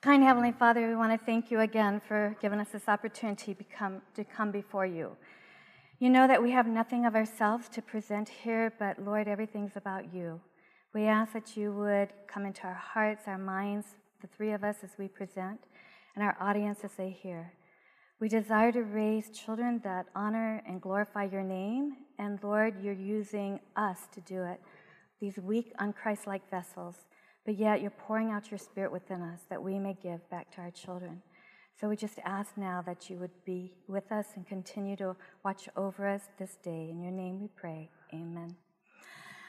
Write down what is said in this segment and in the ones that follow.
Kind Heavenly Father, we want to thank you again for giving us this opportunity to come, before you. You know that we have nothing of ourselves to present here, but Lord, everything's about you. We ask that you would come into our hearts, our minds, the three of us as we present, and our audience as they hear. We desire to raise children that honor and glorify your name, and Lord, you're using us to do it, these weak, unChrist like vessels but yet you're pouring out your spirit within us that we may give back to our children. So we just ask now that you would be with us and continue to watch over us this day. In your name we pray. Amen.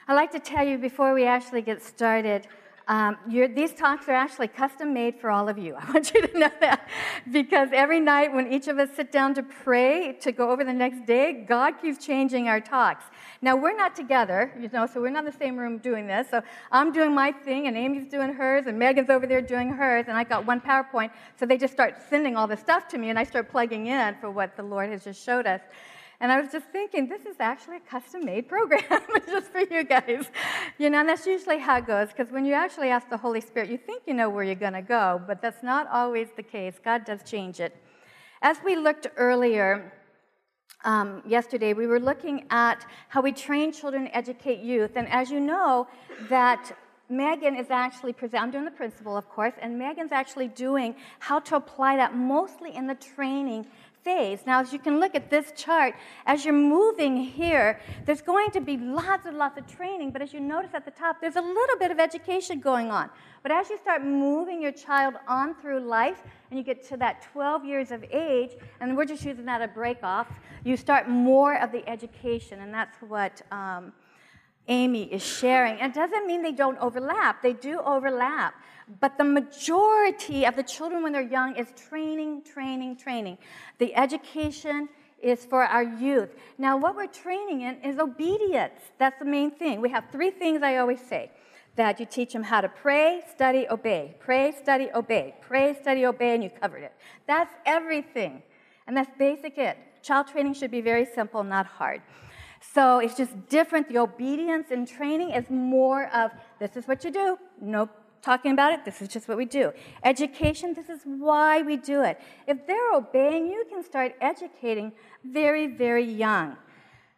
I'd like to tell you before we actually get started um, these talks are actually custom made for all of you. I want you to know that because every night when each of us sit down to pray to go over the next day, God keeps changing our talks. Now we're not together, you know, so we're not in the same room doing this. So I'm doing my thing, and Amy's doing hers, and Megan's over there doing hers, and I got one PowerPoint. So they just start sending all the stuff to me, and I start plugging in for what the Lord has just showed us. And I was just thinking, this is actually a custom made program just for you guys. You know, and that's usually how it goes, because when you actually ask the Holy Spirit, you think you know where you're going to go, but that's not always the case. God does change it. As we looked earlier, um, yesterday, we were looking at how we train children, educate youth, and as you know, that Megan is actually presenting, I'm doing the principal, of course, and Megan's actually doing how to apply that mostly in the training phase. Now, as you can look at this chart, as you're moving here, there's going to be lots and lots of training, but as you notice at the top, there's a little bit of education going on. But as you start moving your child on through life, and you get to that 12 years of age, and we're just using that as a break off, you start more of the education, and that's what. Um, Amy is sharing. And it doesn't mean they don't overlap, they do overlap. But the majority of the children when they're young is training, training, training. The education is for our youth. Now, what we're training in is obedience. That's the main thing. We have three things I always say that you teach them how to pray, study, obey. Pray, study, obey. Pray, study, obey, and you covered it. That's everything. And that's basic it. Child training should be very simple, not hard. So it's just different. The obedience and training is more of this is what you do. No talking about it. This is just what we do. Education, this is why we do it. If they're obeying, you can start educating very, very young.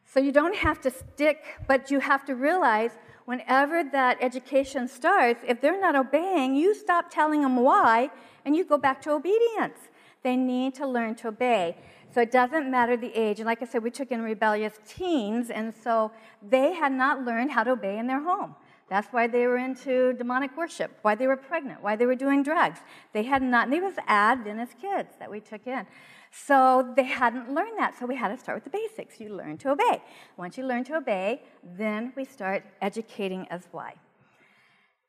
So you don't have to stick, but you have to realize whenever that education starts, if they're not obeying, you stop telling them why and you go back to obedience. They need to learn to obey. So it doesn't matter the age. And like I said, we took in rebellious teens, and so they had not learned how to obey in their home. That's why they were into demonic worship, why they were pregnant, why they were doing drugs. They had not, and they was as kids that we took in. So they hadn't learned that. So we had to start with the basics. You learn to obey. Once you learn to obey, then we start educating as why.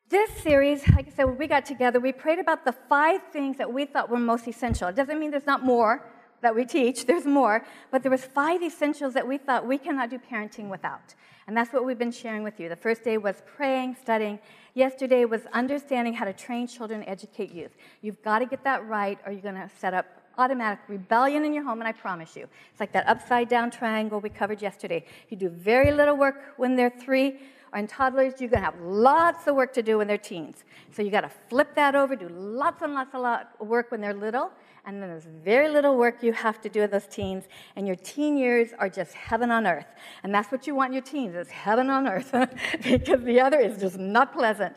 This series, like I said, when we got together, we prayed about the five things that we thought were most essential. It doesn't mean there's not more that we teach, there's more, but there was five essentials that we thought we cannot do parenting without. And that's what we've been sharing with you. The first day was praying, studying. Yesterday was understanding how to train children, educate youth. You've got to get that right, or you're going to set up automatic rebellion in your home, and I promise you. It's like that upside down triangle we covered yesterday. You do very little work when they're three, or in toddlers, you're going to have lots of work to do when they're teens. So you got to flip that over, do lots and lots of work when they're little, and then there's very little work you have to do with those teens, and your teen years are just heaven on earth. And that's what you want your teens, is heaven on earth, because the other is just not pleasant.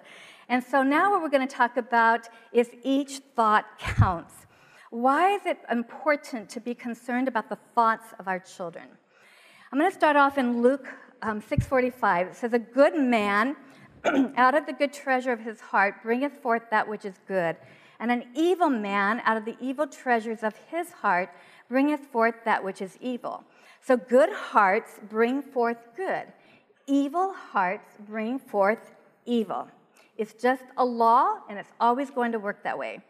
And so now what we're going to talk about is each thought counts. Why is it important to be concerned about the thoughts of our children? I'm going to start off in Luke um, 6:45. It says, "A good man out of the good treasure of his heart bringeth forth that which is good, and an evil man out of the evil treasures of his heart bringeth forth that which is evil. So good hearts bring forth good, evil hearts bring forth evil. It's just a law, and it's always going to work that way.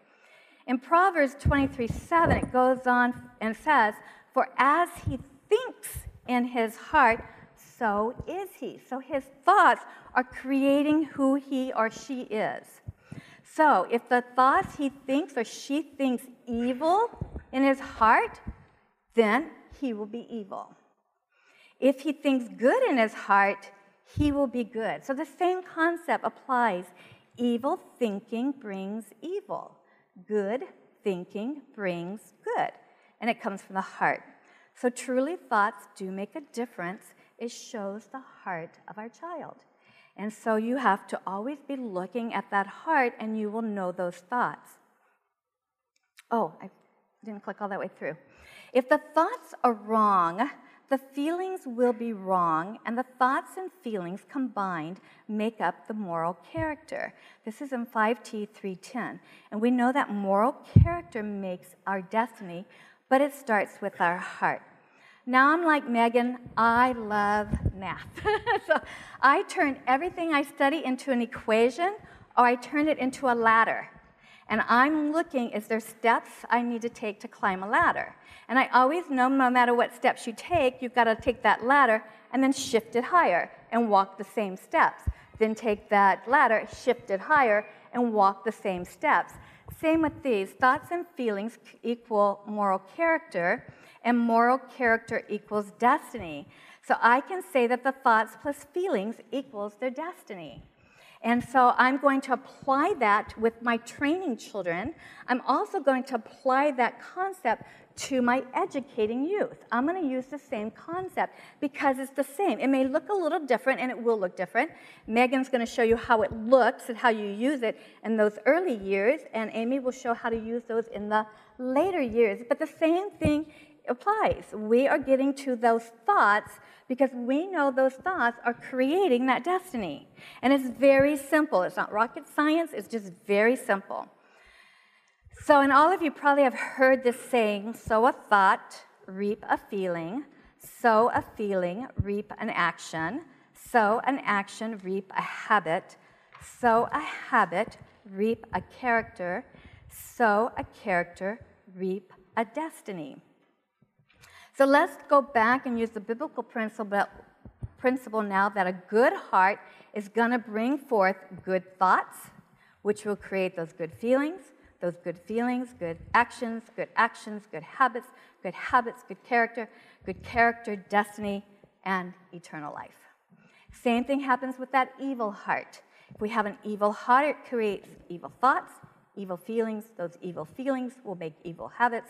In Proverbs 23 7, it goes on and says, For as he thinks in his heart, so is he. So his thoughts are creating who he or she is. So, if the thoughts he thinks or she thinks evil in his heart, then he will be evil. If he thinks good in his heart, he will be good. So, the same concept applies. Evil thinking brings evil. good thinking brings good, and it comes from the heart. So, truly, thoughts do make a difference. It shows the heart of our child. And so, you have to always be looking at that heart, and you will know those thoughts. Oh, I didn't click all that way through. If the thoughts are wrong, the feelings will be wrong, and the thoughts and feelings combined make up the moral character. This is in 5T 310. And we know that moral character makes our destiny, but it starts with our heart. Now I'm like Megan, I love math. so I turn everything I study into an equation or I turn it into a ladder. And I'm looking, is there steps I need to take to climb a ladder? And I always know no matter what steps you take, you've got to take that ladder and then shift it higher and walk the same steps. Then take that ladder, shift it higher, and walk the same steps. Same with these. Thoughts and feelings equal moral character, and moral character equals destiny. So I can say that the thoughts plus feelings equals their destiny. And so I'm going to apply that with my training children. I'm also going to apply that concept to my educating youth. I'm going to use the same concept because it's the same. It may look a little different and it will look different. Megan's going to show you how it looks and how you use it in those early years, and Amy will show how to use those in the later years. But the same thing applies. We are getting to those thoughts because we know those thoughts are creating that destiny. And it's very simple. It's not rocket science, it's just very simple. So, and all of you probably have heard this saying sow a thought, reap a feeling, sow a feeling, reap an action, sow an action, reap a habit, sow a habit, reap a character, sow a character, reap a destiny. So let's go back and use the biblical principle, principle now that a good heart is going to bring forth good thoughts, which will create those good feelings, those good feelings, good actions, good actions, good habits, good habits, good character, good character, destiny, and eternal life. Same thing happens with that evil heart. If we have an evil heart, it creates evil thoughts, evil feelings. Those evil feelings will make evil habits.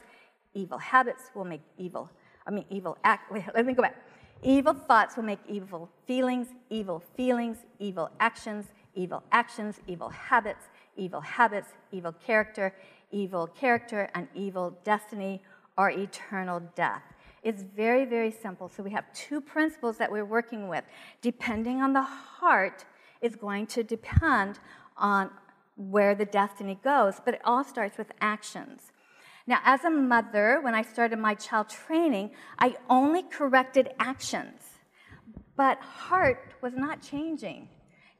Evil habits will make evil I mean, evil act. Wait, let me go back. Evil thoughts will make evil feelings, evil feelings, evil actions, evil actions, evil habits, evil habits, evil character, evil character, and evil destiny or eternal death. It's very, very simple. So we have two principles that we're working with. Depending on the heart is going to depend on where the destiny goes, but it all starts with actions. Now, as a mother, when I started my child training, I only corrected actions, but heart was not changing.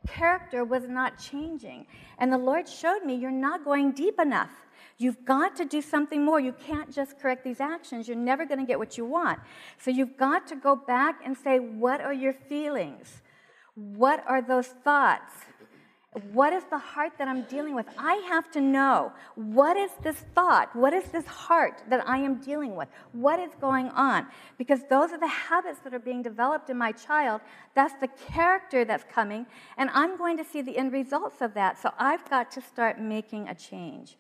Character was not changing. And the Lord showed me you're not going deep enough. You've got to do something more. You can't just correct these actions. You're never going to get what you want. So you've got to go back and say, What are your feelings? What are those thoughts? What is the heart that I'm dealing with? I have to know what is this thought? What is this heart that I am dealing with? What is going on? Because those are the habits that are being developed in my child. That's the character that's coming, and I'm going to see the end results of that. So I've got to start making a change.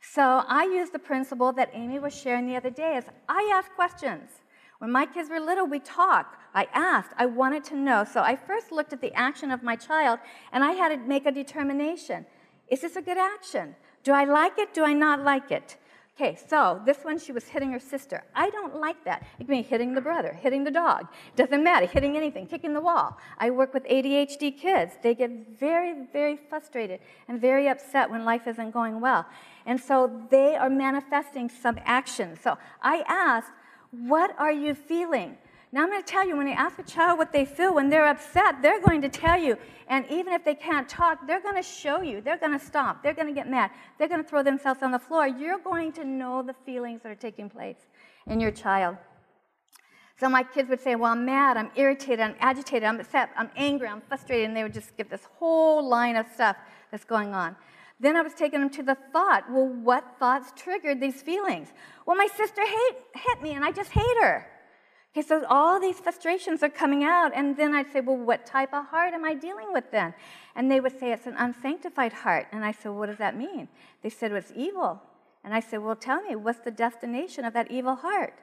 So I use the principle that Amy was sharing the other day is I ask questions. When my kids were little, we talked. I asked. I wanted to know. So I first looked at the action of my child and I had to make a determination. Is this a good action? Do I like it? Do I not like it? Okay, so this one, she was hitting her sister. I don't like that. It can be hitting the brother, hitting the dog. Doesn't matter, hitting anything, kicking the wall. I work with ADHD kids. They get very, very frustrated and very upset when life isn't going well. And so they are manifesting some action. So I asked, what are you feeling? Now, I'm going to tell you when you ask a child what they feel when they're upset, they're going to tell you. And even if they can't talk, they're going to show you. They're going to stomp. They're going to get mad. They're going to throw themselves on the floor. You're going to know the feelings that are taking place in your child. So my kids would say, Well, I'm mad, I'm irritated, I'm agitated, I'm upset, I'm angry, I'm frustrated. And they would just give this whole line of stuff that's going on. Then I was taking them to the thought well, what thoughts triggered these feelings? Well, my sister hate, hit me and I just hate her. Okay, so all these frustrations are coming out, and then I'd say, Well, what type of heart am I dealing with then? And they would say, It's an unsanctified heart. And I said, What does that mean? They said, well, It's evil. And I said, Well, tell me, what's the destination of that evil heart?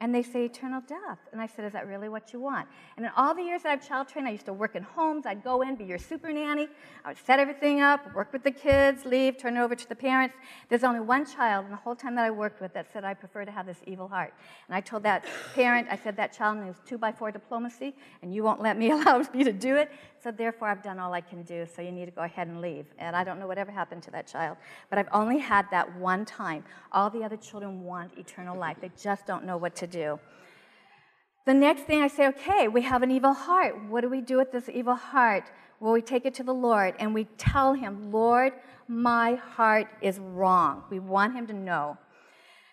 And they say eternal death. And I said, Is that really what you want? And in all the years that I've child trained, I used to work in homes. I'd go in, be your super nanny. I would set everything up, work with the kids, leave, turn it over to the parents. There's only one child in the whole time that I worked with that said, I prefer to have this evil heart. And I told that parent, I said, That child needs two by four diplomacy, and you won't let me allow me to do it. So therefore, I've done all I can do. So you need to go ahead and leave. And I don't know whatever happened to that child. But I've only had that one time. All the other children want eternal life, they just don't know what to do. The next thing I say, okay, we have an evil heart. What do we do with this evil heart? Well, we take it to the Lord and we tell Him, Lord, my heart is wrong. We want Him to know.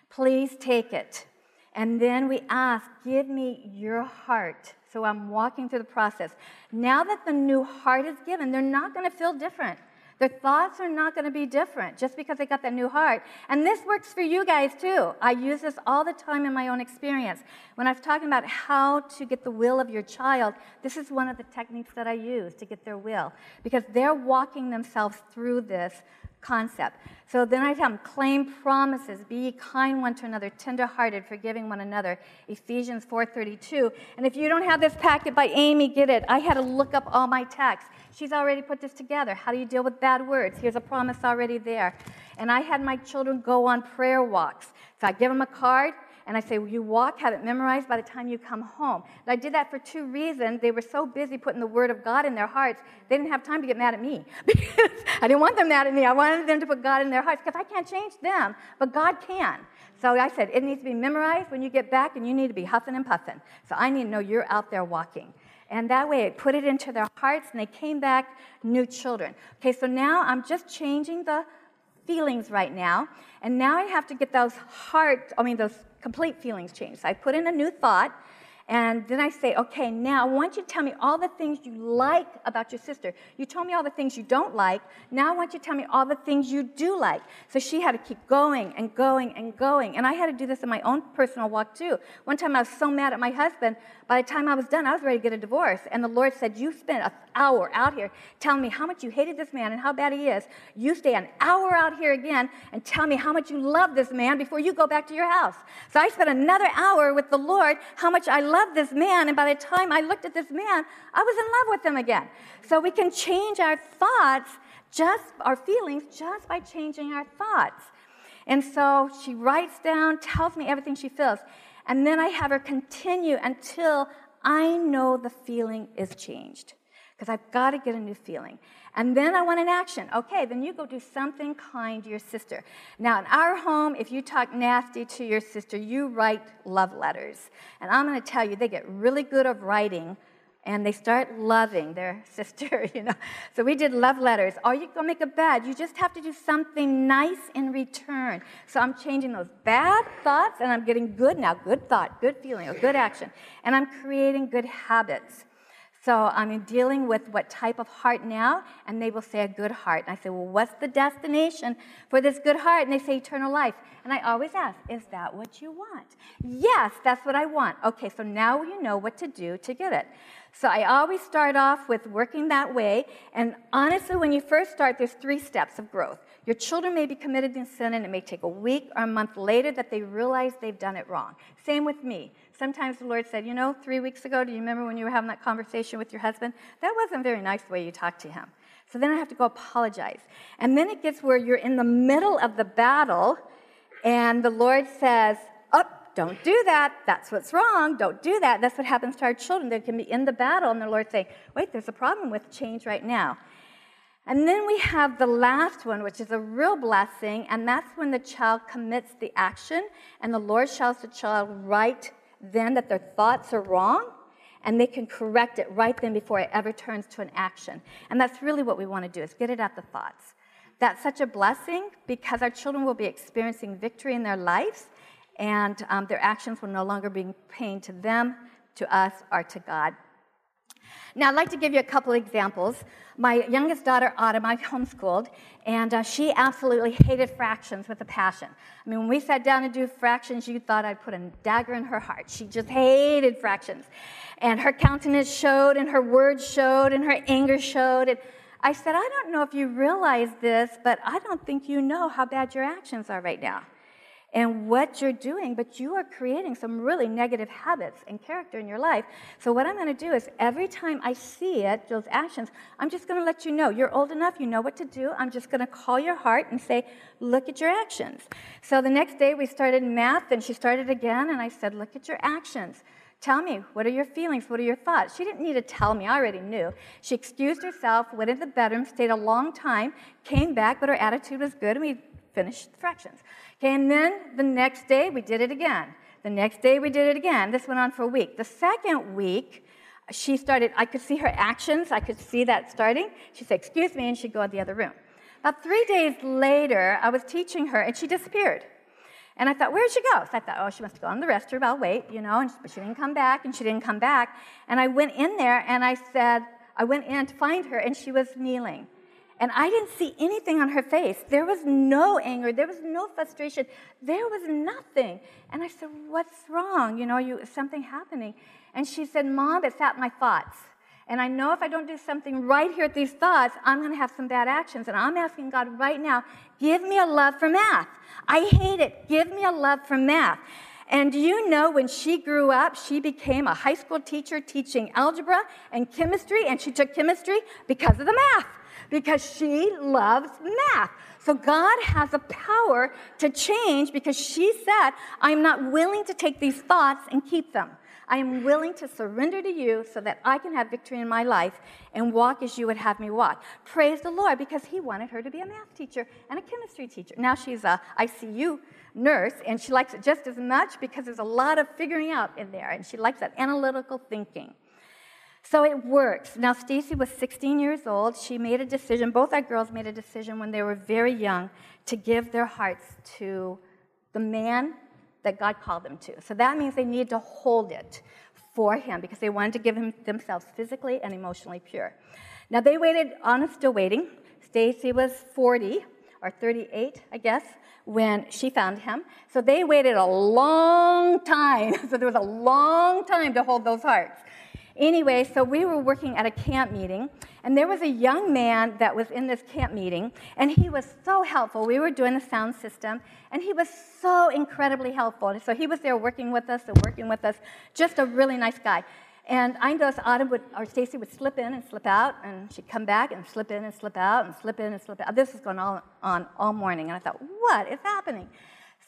Please take it. And then we ask, give me your heart. So I'm walking through the process. Now that the new heart is given, they're not going to feel different. Their thoughts are not going to be different just because they got that new heart. And this works for you guys too. I use this all the time in my own experience. When I was talking about how to get the will of your child, this is one of the techniques that I use to get their will because they're walking themselves through this concept. So then I tell them, claim promises, be kind one to another, tenderhearted, forgiving one another. Ephesians 4:32. And if you don't have this packet by Amy, get it. I had to look up all my texts. She's already put this together. How do you deal with bad words? Here's a promise already there. And I had my children go on prayer walks. So I give them a card and I say, well, you walk, have it memorized by the time you come home. And I did that for two reasons. They were so busy putting the word of God in their hearts, they didn't have time to get mad at me. because I didn't want them mad at me. I wanted them to put God in their hearts because I can't change them, but God can. So I said, it needs to be memorized when you get back, and you need to be huffing and puffing. So I need to know you're out there walking. And that way, it put it into their hearts, and they came back new children. Okay, so now I'm just changing the feelings right now. And now I have to get those heart, I mean, those complete feelings changed. So I put in a new thought, and then I say, okay, now I want you to tell me all the things you like about your sister. You told me all the things you don't like. Now I want you to tell me all the things you do like. So she had to keep going and going and going. And I had to do this in my own personal walk too. One time I was so mad at my husband, by the time I was done, I was ready to get a divorce. And the Lord said, You spent an hour out here telling me how much you hated this man and how bad he is. You stay an hour out here again and tell me how much you love this man before you go back to your house. So I spent another hour with the Lord, how much I love this man. And by the time I looked at this man, I was in love with him again. So we can change our thoughts, just our feelings, just by changing our thoughts. And so she writes down, tells me everything she feels. And then I have her continue until I know the feeling is changed. Because I've got to get a new feeling. And then I want an action. Okay, then you go do something kind to your sister. Now, in our home, if you talk nasty to your sister, you write love letters. And I'm going to tell you, they get really good at writing and they start loving their sister, you know. So we did love letters. Or you go make a bed. You just have to do something nice in return. So I'm changing those bad thoughts and I'm getting good now, good thought, good feeling, a good action. And I'm creating good habits. So I'm dealing with what type of heart now, and they will say a good heart. And I say, well, what's the destination for this good heart? And they say eternal life. And I always ask, is that what you want? Yes, that's what I want. Okay, so now you know what to do to get it. So I always start off with working that way. And honestly, when you first start, there's three steps of growth. Your children may be committed in sin, and it may take a week or a month later that they realize they've done it wrong. Same with me. Sometimes the Lord said, You know, three weeks ago, do you remember when you were having that conversation with your husband? That wasn't very nice the way you talked to him. So then I have to go apologize. And then it gets where you're in the middle of the battle, and the Lord says, Up, don't do that. That's what's wrong. Don't do that. That's what happens to our children. They can be in the battle, and the Lord saying, wait, there's a problem with change right now. And then we have the last one, which is a real blessing, and that's when the child commits the action, and the Lord tells the child right then that their thoughts are wrong, and they can correct it right then before it ever turns to an action. And that's really what we want to do, is get it at the thoughts. That's such a blessing because our children will be experiencing victory in their lives, and um, their actions will no longer be pain to them, to us, or to God. Now, I'd like to give you a couple examples. My youngest daughter, Autumn, I homeschooled, and uh, she absolutely hated fractions with a passion. I mean, when we sat down to do fractions, you thought I'd put a dagger in her heart. She just hated fractions. And her countenance showed, and her words showed, and her anger showed. And I said, I don't know if you realize this, but I don't think you know how bad your actions are right now and what you're doing, but you are creating some really negative habits and character in your life. So, what I'm going to do is every time I see it, those actions, I'm just going to let you know. You're old enough, you know what to do. I'm just going to call your heart and say, Look at your actions. So, the next day we started math, and she started again, and I said, Look at your actions. Tell me, what are your feelings? What are your thoughts? She didn't need to tell me, I already knew. She excused herself, went into the bedroom, stayed a long time, came back, but her attitude was good, and we finished fractions. Okay, and then the next day we did it again. The next day we did it again. This went on for a week. The second week, she started, I could see her actions, I could see that starting. She said, Excuse me, and she'd go in the other room. About three days later, I was teaching her, and she disappeared. And I thought, where'd she go? So I thought, oh, she must have gone to the restroom. I'll wait, you know. And she, but she didn't come back, and she didn't come back. And I went in there, and I said, I went in to find her, and she was kneeling. And I didn't see anything on her face. There was no anger. There was no frustration. There was nothing. And I said, What's wrong? You know, you, something happening? And she said, Mom, it's at my thoughts. And I know if I don't do something right here at these thoughts, I'm going to have some bad actions. And I'm asking God right now, give me a love for math. I hate it. Give me a love for math. And do you know when she grew up, she became a high school teacher teaching algebra and chemistry, and she took chemistry because of the math because she loves math. So God has a power to change because she said, I'm not willing to take these thoughts and keep them. I am willing to surrender to you so that I can have victory in my life and walk as you would have me walk. Praise the Lord because He wanted her to be a math teacher and a chemistry teacher. Now she's a ICU nurse and she likes it just as much because there's a lot of figuring out in there and she likes that analytical thinking. So it works. Now, Stacy was 16 years old. She made a decision, both our girls made a decision when they were very young to give their hearts to the man that God called them to. So that means they need to hold it for him because they wanted to give him themselves physically and emotionally pure. Now, they waited, on still waiting. Stacy was 40 or 38, I guess, when she found him. So they waited a long time. So there was a long time to hold those hearts. Anyway, so we were working at a camp meeting, and there was a young man that was in this camp meeting, and he was so helpful. We were doing the sound system, and he was so incredibly helpful. So he was there working with us and working with us, just a really nice guy. And I noticed Autumn would, or Stacy would slip in and slip out, and she'd come back and slip in and slip out and slip in and slip out. This was going on all morning, and I thought, what is happening?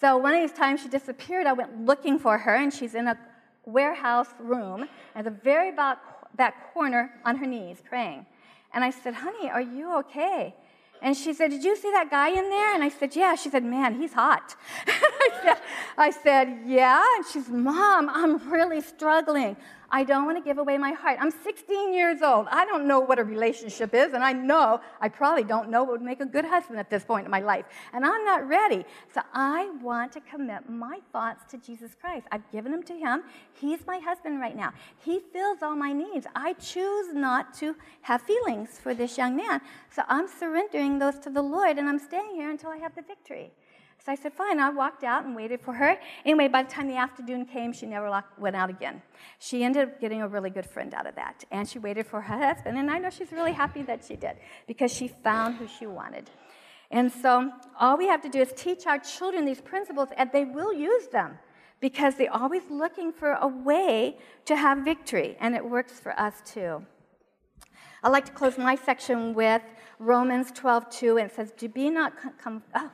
So one of these times she disappeared. I went looking for her, and she's in a warehouse room at the very back, back corner on her knees praying. And I said, Honey, are you okay? And she said, Did you see that guy in there? And I said, Yeah. She said, Man, he's hot. I, said, I said, Yeah. And she's, Mom, I'm really struggling. I don't want to give away my heart. I'm 16 years old. I don't know what a relationship is, and I know I probably don't know what would make a good husband at this point in my life. And I'm not ready. So I want to commit my thoughts to Jesus Christ. I've given them to Him. He's my husband right now. He fills all my needs. I choose not to have feelings for this young man. So I'm surrendering those to the Lord, and I'm staying here until I have the victory. So I said, fine. I walked out and waited for her. Anyway, by the time the afternoon came, she never went out again. She ended up getting a really good friend out of that. And she waited for her husband. And I know she's really happy that she did because she found who she wanted. And so all we have to do is teach our children these principles, and they will use them because they're always looking for a way to have victory. And it works for us too. I'd like to close my section with Romans 12 2, and it says, Do be not come. Oh,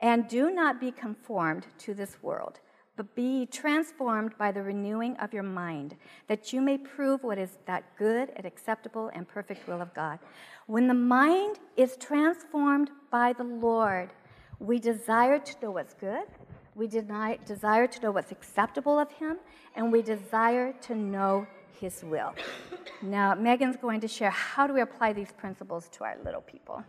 and do not be conformed to this world, but be transformed by the renewing of your mind, that you may prove what is that good and acceptable and perfect will of God. When the mind is transformed by the Lord, we desire to know what's good, we deny, desire to know what's acceptable of Him, and we desire to know His will. Now, Megan's going to share how do we apply these principles to our little people.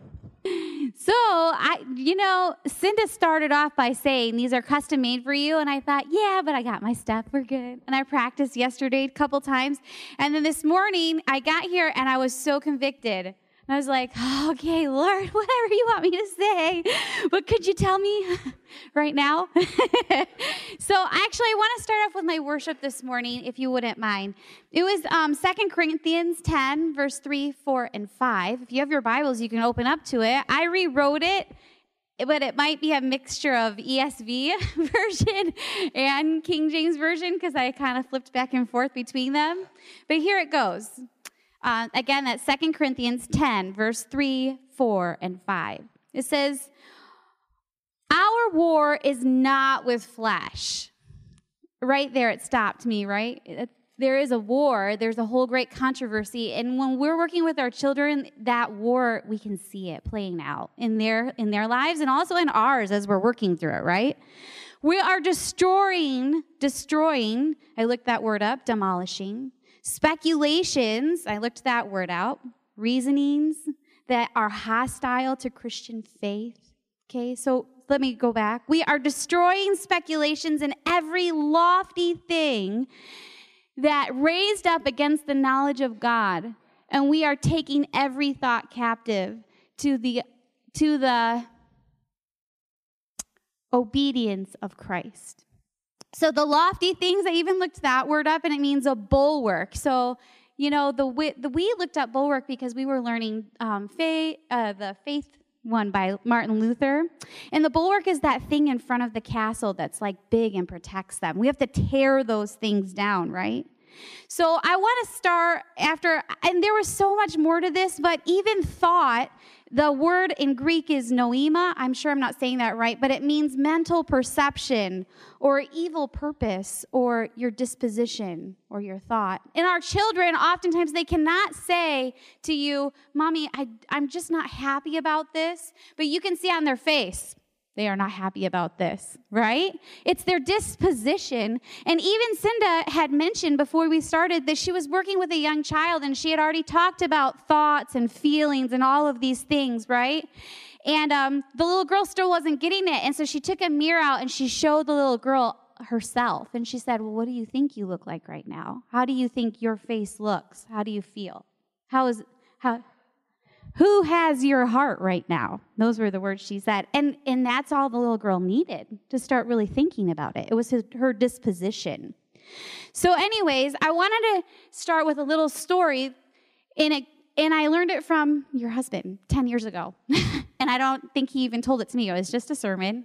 So I, you know, Cinda started off by saying these are custom made for you, and I thought, yeah, but I got my stuff. We're good. And I practiced yesterday a couple times, and then this morning I got here and I was so convicted. And I was like, oh, okay, Lord, whatever you want me to say. But could you tell me right now? so actually, I want to start off with my worship this morning, if you wouldn't mind. It was um, 2 Corinthians 10, verse 3, 4, and 5. If you have your Bibles, you can open up to it. I rewrote it but it might be a mixture of ESV version and King James version because I kind of flipped back and forth between them. But here it goes. Uh, again, that's 2 Corinthians 10, verse 3, 4, and 5. It says, Our war is not with flesh. Right there, it stopped me, right? There is a war, there's a whole great controversy. And when we're working with our children, that war, we can see it playing out in their, in their lives and also in ours as we're working through it, right? We are destroying, destroying, I looked that word up, demolishing, speculations, I looked that word out, reasonings that are hostile to Christian faith. Okay, so let me go back. We are destroying speculations and every lofty thing that raised up against the knowledge of God, and we are taking every thought captive to the to the obedience of Christ. So the lofty things, I even looked that word up and it means a bulwark. So, you know, the, the we looked up bulwark because we were learning um, faith, uh, the faith one by Martin Luther. And the bulwark is that thing in front of the castle that's like big and protects them. We have to tear those things down, right? So I want to start after, and there was so much more to this, but even thought the word in Greek is noema. I'm sure I'm not saying that right, but it means mental perception or evil purpose or your disposition or your thought. And our children, oftentimes, they cannot say to you, Mommy, I, I'm just not happy about this, but you can see on their face, they are not happy about this, right? It's their disposition. And even Cinda had mentioned before we started that she was working with a young child and she had already talked about thoughts and feelings and all of these things, right? And um, the little girl still wasn't getting it. And so she took a mirror out and she showed the little girl herself. And she said, Well, what do you think you look like right now? How do you think your face looks? How do you feel? How is, how, who has your heart right now? Those were the words she said. And, and that's all the little girl needed to start really thinking about it. It was his, her disposition. So, anyways, I wanted to start with a little story, and, it, and I learned it from your husband 10 years ago. and I don't think he even told it to me, it was just a sermon.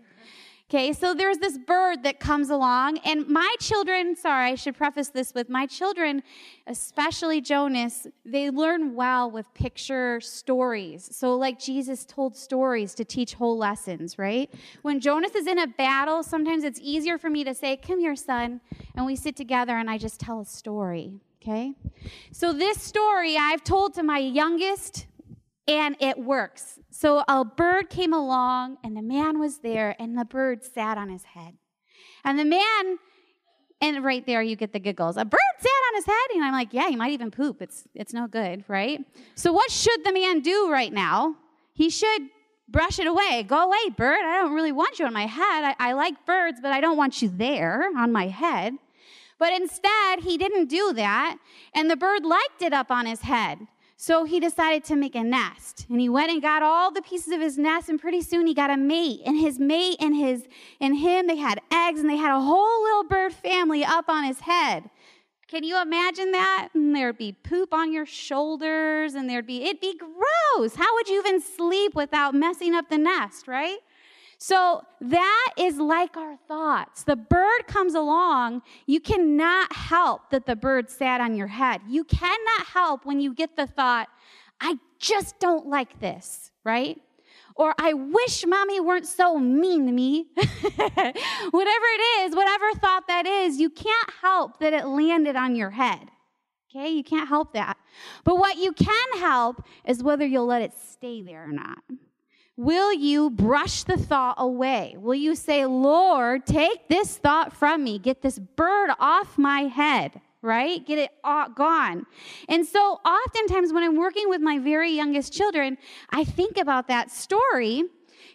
Okay, so there's this bird that comes along, and my children, sorry, I should preface this with my children, especially Jonas, they learn well with picture stories. So, like Jesus told stories to teach whole lessons, right? When Jonas is in a battle, sometimes it's easier for me to say, Come here, son, and we sit together and I just tell a story, okay? So, this story I've told to my youngest, and it works. So a bird came along, and the man was there, and the bird sat on his head. And the man, and right there you get the giggles. A bird sat on his head, and I'm like, yeah, he might even poop. It's it's no good, right? So what should the man do right now? He should brush it away. Go away, bird. I don't really want you on my head. I, I like birds, but I don't want you there on my head. But instead, he didn't do that, and the bird liked it up on his head. So he decided to make a nest. And he went and got all the pieces of his nest, and pretty soon he got a mate. And his mate and his and him, they had eggs, and they had a whole little bird family up on his head. Can you imagine that? And there'd be poop on your shoulders, and there'd be, it'd be gross. How would you even sleep without messing up the nest, right? So that is like our thoughts. The bird comes along, you cannot help that the bird sat on your head. You cannot help when you get the thought, I just don't like this, right? Or I wish mommy weren't so mean to me. whatever it is, whatever thought that is, you can't help that it landed on your head. Okay, you can't help that. But what you can help is whether you'll let it stay there or not. Will you brush the thought away? Will you say, Lord, take this thought from me, get this bird off my head? right? Get it all gone. And so oftentimes when I'm working with my very youngest children, I think about that story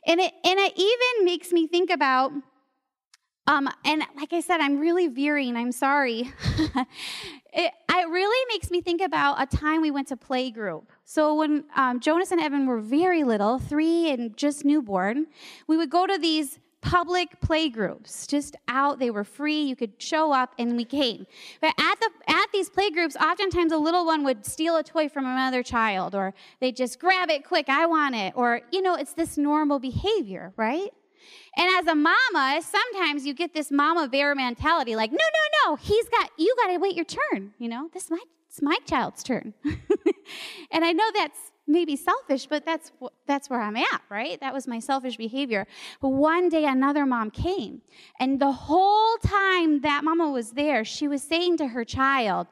and it and it even makes me think about um, and like I said, I'm really veering. I'm sorry. it, it, really makes me think about a time we went to play group. So when um, Jonas and Evan were very little, three and just newborn, we would go to these public playgroups. Just out they were free you could show up and we came. But at the at these playgroups oftentimes a little one would steal a toy from another child or they just grab it quick i want it or you know it's this normal behavior right? And as a mama sometimes you get this mama bear mentality like no no no he's got you got to wait your turn you know? This is my it's my child's turn and i know that's maybe selfish, but that's that's where I'm at, right? That was my selfish behavior. But one day another mom came, and the whole time that mama was there, she was saying to her child,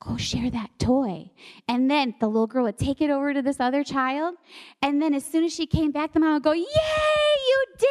go share that toy. And then the little girl would take it over to this other child. And then as soon as she came back, the mom would go, Yay, you did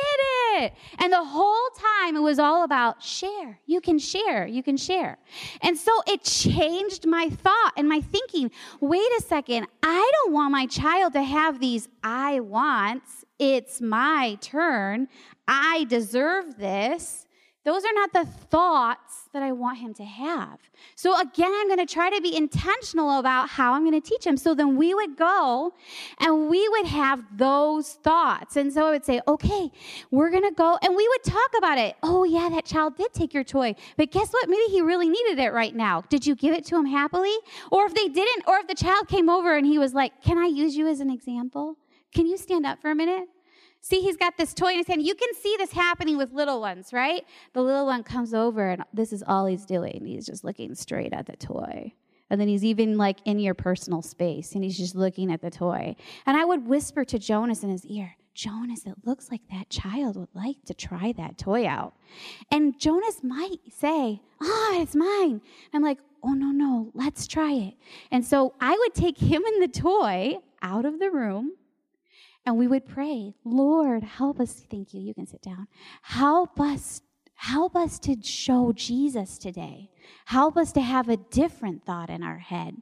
it. And the whole time it was all about share. You can share. You can share. And so it changed my thought and my thinking. Wait a second. I don't want my child to have these I wants. It's my turn. I deserve this. Those are not the thoughts that I want him to have. So, again, I'm going to try to be intentional about how I'm going to teach him. So then we would go and we would have those thoughts. And so I would say, okay, we're going to go and we would talk about it. Oh, yeah, that child did take your toy. But guess what? Maybe he really needed it right now. Did you give it to him happily? Or if they didn't, or if the child came over and he was like, can I use you as an example? Can you stand up for a minute? See, he's got this toy in his hand. You can see this happening with little ones, right? The little one comes over, and this is all he's doing. He's just looking straight at the toy. And then he's even like in your personal space, and he's just looking at the toy. And I would whisper to Jonas in his ear, Jonas, it looks like that child would like to try that toy out. And Jonas might say, Oh, it's mine. I'm like, Oh, no, no, let's try it. And so I would take him and the toy out of the room and we would pray, Lord, help us. Thank you. You can sit down. Help us. Help us to show Jesus today. Help us to have a different thought in our head.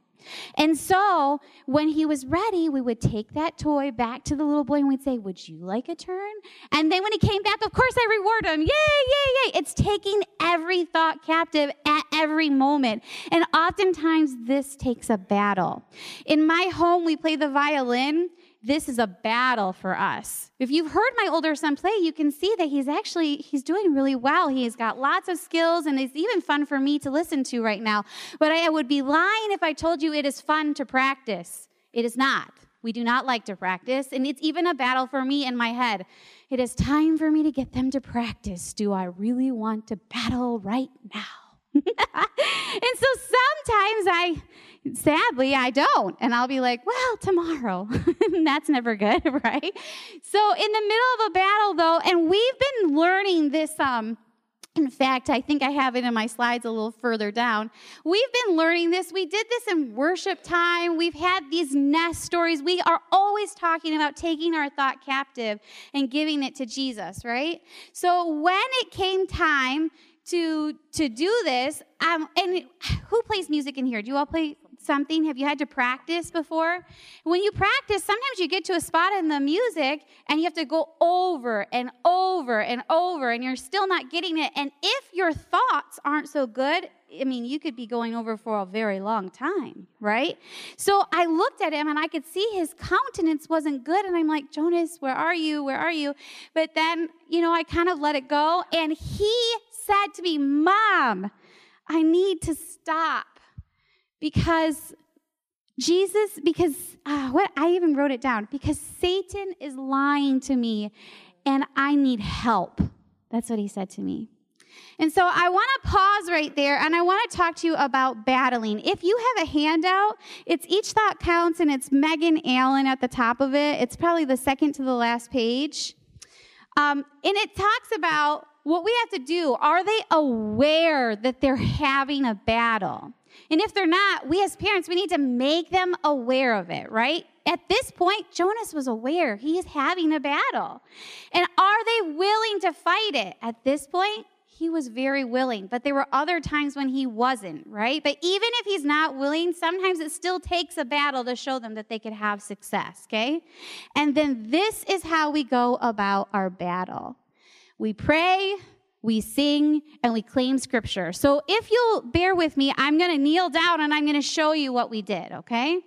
And so when he was ready, we would take that toy back to the little boy and we'd say, Would you like a turn? And then when he came back, of course I reward him. Yay, yay, yay. It's taking every thought captive at every moment. And oftentimes this takes a battle. In my home, we play the violin this is a battle for us. If you've heard my older son play, you can see that he's actually he's doing really well. He's got lots of skills and it's even fun for me to listen to right now. But I would be lying if I told you it is fun to practice. It is not. We do not like to practice, and it's even a battle for me in my head. It is time for me to get them to practice. Do I really want to battle right now? and so sometimes I Sadly, I don't. And I'll be like, well, tomorrow. That's never good, right? So, in the middle of a battle, though, and we've been learning this. Um, in fact, I think I have it in my slides a little further down. We've been learning this. We did this in worship time. We've had these nest stories. We are always talking about taking our thought captive and giving it to Jesus, right? So when it came time to to do this, um, and who plays music in here? Do you all play something? Have you had to practice before? When you practice, sometimes you get to a spot in the music and you have to go over and over and over and you're still not getting it. And if your thoughts aren't so good, I mean, you could be going over for a very long time, right? So I looked at him and I could see his countenance wasn't good. And I'm like, Jonas, where are you? Where are you? But then, you know, I kind of let it go. And he said to me, Mom, I need to stop because Jesus, because uh, what I even wrote it down, because Satan is lying to me and I need help. That's what he said to me. And so I want to pause right there and I want to talk to you about battling. If you have a handout, it's each thought counts and it's Megan Allen at the top of it. It's probably the second to the last page. Um, and it talks about what we have to do. Are they aware that they're having a battle? And if they're not, we as parents, we need to make them aware of it, right? At this point, Jonas was aware he is having a battle. And are they willing to fight it? At this point, he was very willing, but there were other times when he wasn't, right? But even if he's not willing, sometimes it still takes a battle to show them that they could have success, okay? And then this is how we go about our battle we pray, we sing, and we claim scripture. So if you'll bear with me, I'm going to kneel down and I'm going to show you what we did, okay?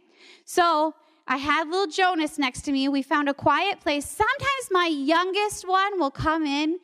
So I had little Jonas next to me. We found a quiet place. Sometimes my youngest one will come in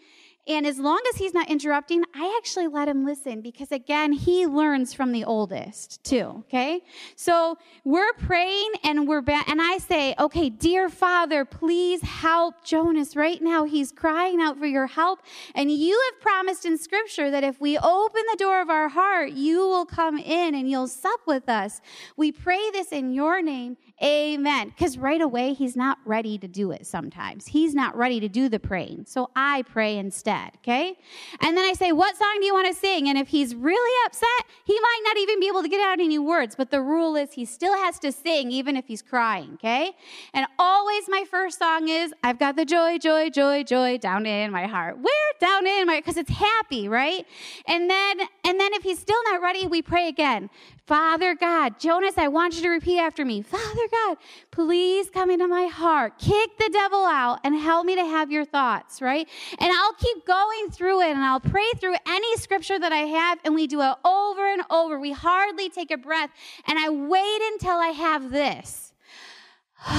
and as long as he's not interrupting, I actually let him listen because, again, he learns from the oldest too. Okay. So we're praying and we're, ba- and I say, okay, dear Father, please help Jonas right now. He's crying out for your help. And you have promised in scripture that if we open the door of our heart, you will come in and you'll sup with us. We pray this in your name. Amen. Because right away, he's not ready to do it sometimes. He's not ready to do the praying. So I pray instead, okay? And then I say, What song do you want to sing? And if he's really upset, he might not even be able to get out any words. But the rule is he still has to sing even if he's crying, okay? And always my first song is, I've got the joy, joy, joy, joy down in my heart. Where? Down in my, because it's happy, right? And then, and then if he's still not ready, we pray again. Father God, Jonas, I want you to repeat after me. Father God, please come into my heart. Kick the devil out and help me to have your thoughts, right? And I'll keep going through it and I'll pray through any scripture that I have and we do it over and over. We hardly take a breath and I wait until I have this.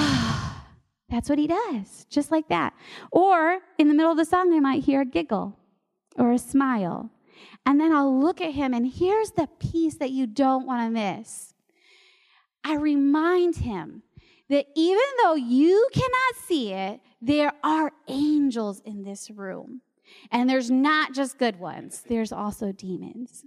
That's what he does, just like that. Or in the middle of the song, I might hear a giggle or a smile and then I'll look at him, and here's the piece that you don't want to miss. I remind him that even though you cannot see it, there are angels in this room. And there's not just good ones, there's also demons.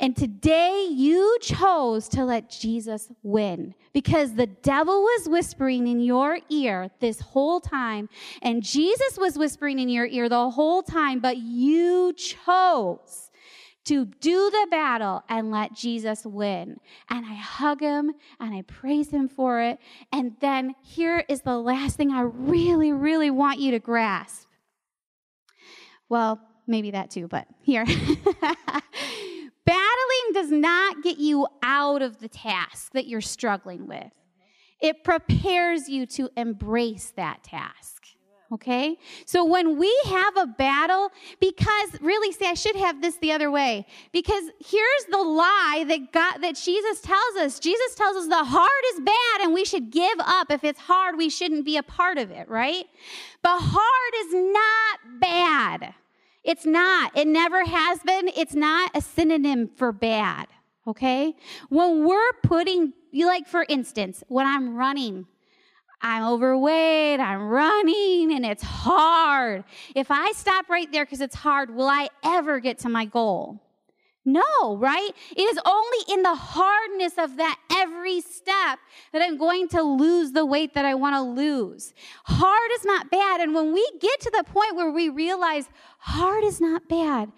And today you chose to let Jesus win because the devil was whispering in your ear this whole time, and Jesus was whispering in your ear the whole time, but you chose to do the battle and let Jesus win. And I hug him and I praise him for it. And then here is the last thing I really, really want you to grasp. Well, maybe that too, but here. Battling does not get you out of the task that you're struggling with. It prepares you to embrace that task. Okay? So when we have a battle, because really, see, I should have this the other way. Because here's the lie that God that Jesus tells us. Jesus tells us the hard is bad and we should give up. If it's hard, we shouldn't be a part of it, right? But hard is not bad. It's not. It never has been. It's not a synonym for bad. Okay? When we're putting, like for instance, when I'm running I'm overweight, I'm running, and it's hard. If I stop right there because it's hard, will I ever get to my goal? No, right? It is only in the hardness of that every step that I'm going to lose the weight that I want to lose. Hard is not bad. And when we get to the point where we realize hard is not bad,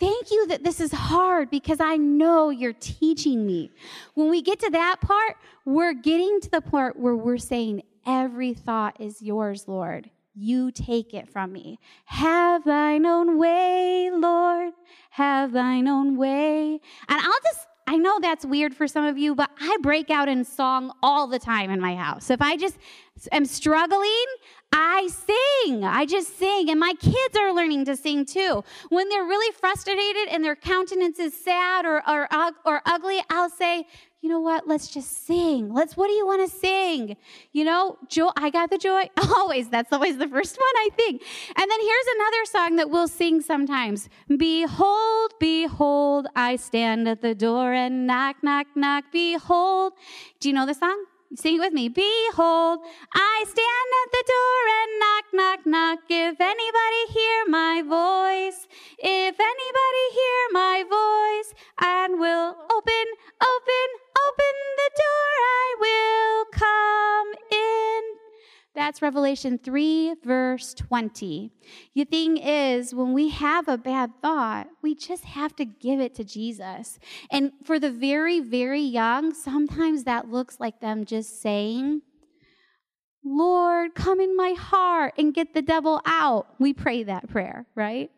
thank you that this is hard because I know you're teaching me. When we get to that part, we're getting to the part where we're saying, Every thought is yours, Lord. You take it from me. Have thine own way, Lord. Have thine own way. And I'll just I know that's weird for some of you, but I break out in song all the time in my house. If I just am struggling, I sing. I just sing. And my kids are learning to sing too. When they're really frustrated and their countenance is sad or, or, or ugly, I'll say, you know what? Let's just sing. Let's, what do you want to sing? You know, joy, I got the joy. Always. That's always the first one, I think. And then here's another song that we'll sing sometimes. Behold, behold, I stand at the door and knock, knock, knock. Behold. Do you know the song? Sing it with me. Behold, I stand at the door and knock, knock, knock. If anybody hear my voice, if anybody hear my voice, and will open, open, door, I will come in. That's Revelation 3, verse 20. The thing is, when we have a bad thought, we just have to give it to Jesus. And for the very, very young, sometimes that looks like them just saying, Lord, come in my heart and get the devil out. We pray that prayer, right?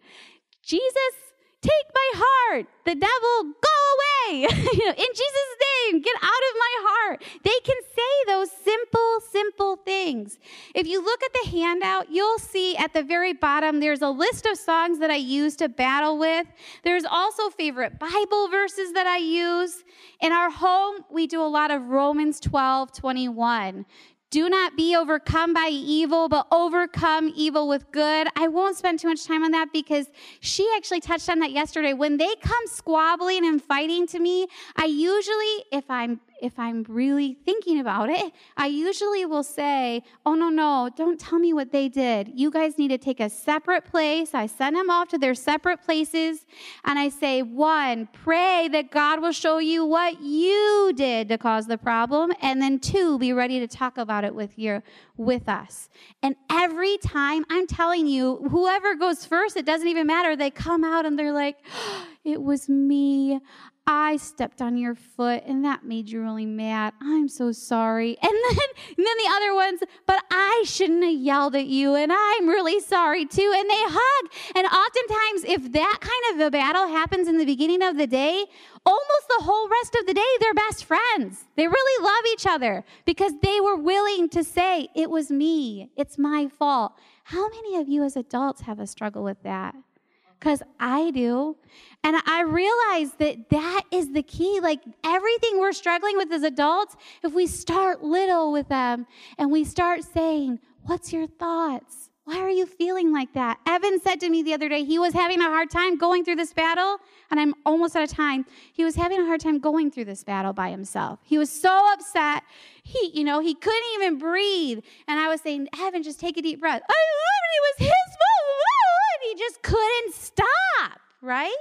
Jesus take my heart. The devil, go away. you know, in Jesus' name, get out of my heart. They can say those simple, simple things. If you look at the handout, you'll see at the very bottom there's a list of songs that I use to battle with. There's also favorite Bible verses that I use. In our home, we do a lot of Romans 12, 21. Do not be overcome by evil, but overcome evil with good. I won't spend too much time on that because she actually touched on that yesterday. When they come squabbling and fighting to me, I usually, if I'm if I'm really thinking about it, I usually will say, Oh, no, no, don't tell me what they did. You guys need to take a separate place. I send them off to their separate places. And I say, One, pray that God will show you what you did to cause the problem. And then two, be ready to talk about it with your with us. And every time I'm telling you, whoever goes first, it doesn't even matter. They come out and they're like, It was me. I stepped on your foot and that made you really mad. I'm so sorry. And then, and then the other ones, but I shouldn't have yelled at you and I'm really sorry too. And they hug. And oftentimes, if that kind of a battle happens in the beginning of the day, almost the whole rest of the day, they're best friends. They really love each other because they were willing to say, It was me, it's my fault. How many of you as adults have a struggle with that? Because I do. And I realize that that is the key. Like everything we're struggling with as adults, if we start little with them and we start saying, What's your thoughts? Why are you feeling like that? Evan said to me the other day he was having a hard time going through this battle, and I'm almost out of time. He was having a hard time going through this battle by himself. He was so upset. He, you know, he couldn't even breathe. And I was saying, Evan, just take a deep breath. I love it was his fault. He just couldn't stop, right?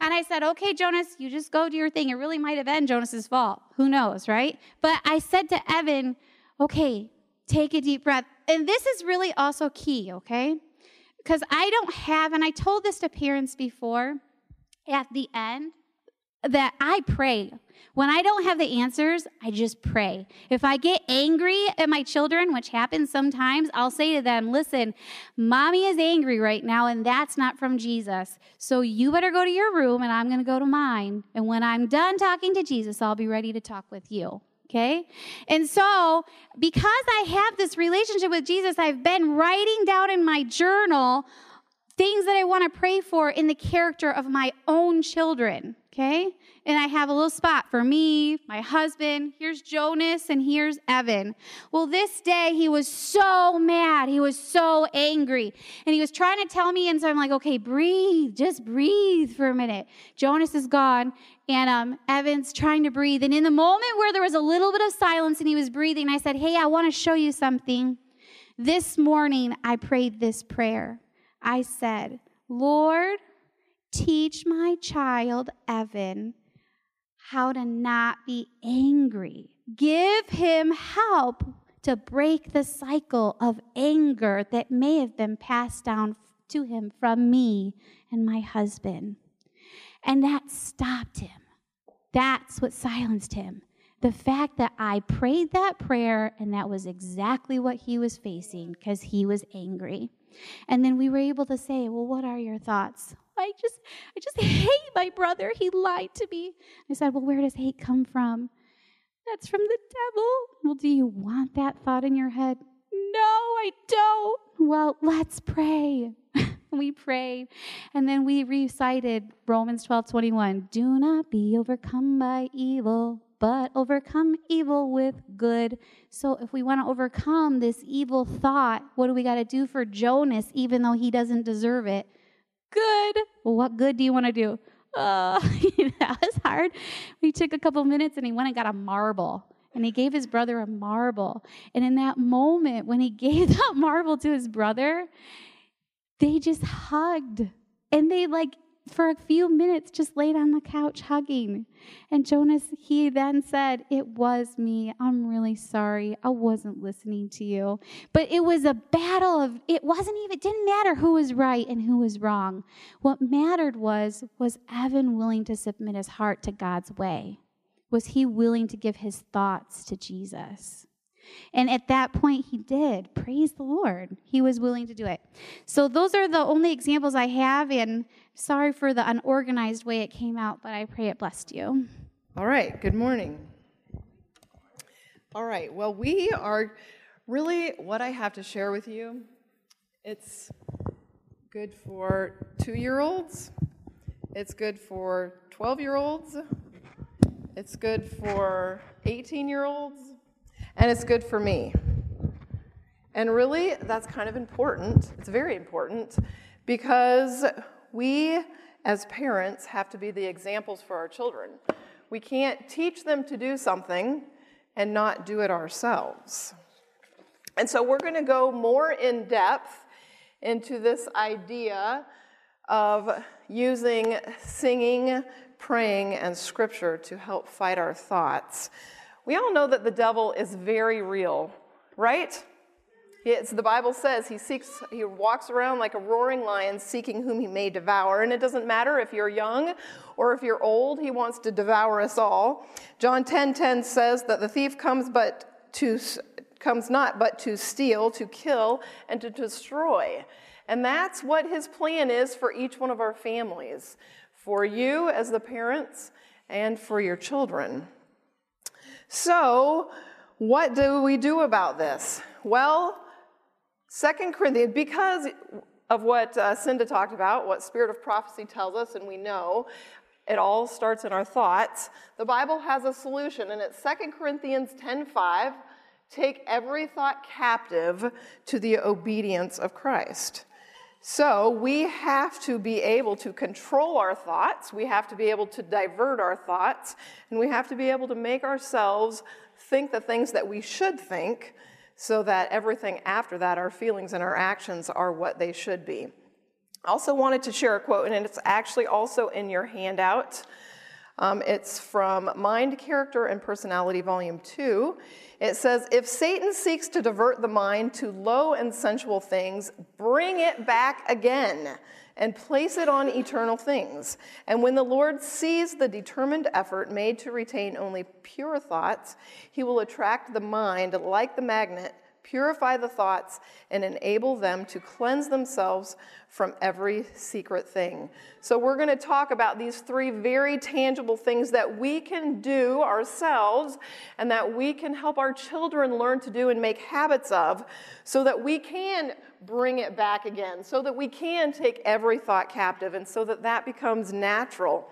And I said, okay, Jonas, you just go do your thing. It really might have been Jonas's fault. Who knows, right? But I said to Evan, okay, take a deep breath. And this is really also key, okay? Because I don't have, and I told this to parents before at the end, that I pray. When I don't have the answers, I just pray. If I get angry at my children, which happens sometimes, I'll say to them, Listen, mommy is angry right now, and that's not from Jesus. So you better go to your room, and I'm going to go to mine. And when I'm done talking to Jesus, I'll be ready to talk with you. Okay? And so, because I have this relationship with Jesus, I've been writing down in my journal things that I want to pray for in the character of my own children. Okay? And I have a little spot for me, my husband. Here's Jonas, and here's Evan. Well, this day he was so mad. He was so angry. And he was trying to tell me, and so I'm like, okay, breathe. Just breathe for a minute. Jonas is gone, and um, Evan's trying to breathe. And in the moment where there was a little bit of silence and he was breathing, I said, hey, I want to show you something. This morning, I prayed this prayer. I said, Lord, teach my child, Evan, how to not be angry. Give him help to break the cycle of anger that may have been passed down to him from me and my husband. And that stopped him. That's what silenced him. The fact that I prayed that prayer and that was exactly what he was facing because he was angry. And then we were able to say, Well, what are your thoughts? I just I just hate my brother. He lied to me. I said, Well, where does hate come from? That's from the devil. Well, do you want that thought in your head? No, I don't. Well, let's pray. we prayed. And then we recited Romans 12 21. Do not be overcome by evil, but overcome evil with good. So, if we want to overcome this evil thought, what do we got to do for Jonas, even though he doesn't deserve it? Good. Well, what good do you want to do? Uh, that was hard. We took a couple minutes and he went and got a marble. And he gave his brother a marble. And in that moment, when he gave that marble to his brother, they just hugged. And they like for a few minutes just laid on the couch hugging. And Jonas, he then said, It was me. I'm really sorry. I wasn't listening to you. But it was a battle of, it wasn't even, it didn't matter who was right and who was wrong. What mattered was, was Evan willing to submit his heart to God's way? Was he willing to give his thoughts to Jesus? And at that point, he did. Praise the Lord. He was willing to do it. So, those are the only examples I have. And sorry for the unorganized way it came out, but I pray it blessed you. All right. Good morning. All right. Well, we are really what I have to share with you. It's good for two year olds, it's good for 12 year olds, it's good for 18 year olds, and it's good for me. And really, that's kind of important. It's very important because we, as parents, have to be the examples for our children. We can't teach them to do something and not do it ourselves. And so we're going to go more in depth into this idea of using singing, praying, and scripture to help fight our thoughts. We all know that the devil is very real, right? It's, the Bible says he seeks, he walks around like a roaring lion, seeking whom he may devour. And it doesn't matter if you're young or if you're old; he wants to devour us all. John 10:10 10, 10 says that the thief comes but to comes not but to steal, to kill, and to destroy. And that's what his plan is for each one of our families, for you as the parents, and for your children. So, what do we do about this? Well, Second Corinthians, because of what uh, Cinda talked about, what Spirit of Prophecy tells us, and we know it all starts in our thoughts. The Bible has a solution, and it's Second Corinthians 10:5. Take every thought captive to the obedience of Christ. So we have to be able to control our thoughts, we have to be able to divert our thoughts, and we have to be able to make ourselves think the things that we should think so that everything after that, our feelings and our actions, are what they should be. I also wanted to share a quote, and it's actually also in your handout. Um, it's from Mind, Character, and Personality, Volume 2. It says, If Satan seeks to divert the mind to low and sensual things, bring it back again and place it on eternal things. And when the Lord sees the determined effort made to retain only pure thoughts, he will attract the mind like the magnet purify the thoughts, and enable them to cleanse themselves from every secret thing. So, we're going to talk about these three very tangible things that we can do ourselves and that we can help our children learn to do and make habits of so that we can bring it back again, so that we can take every thought captive, and so that that becomes natural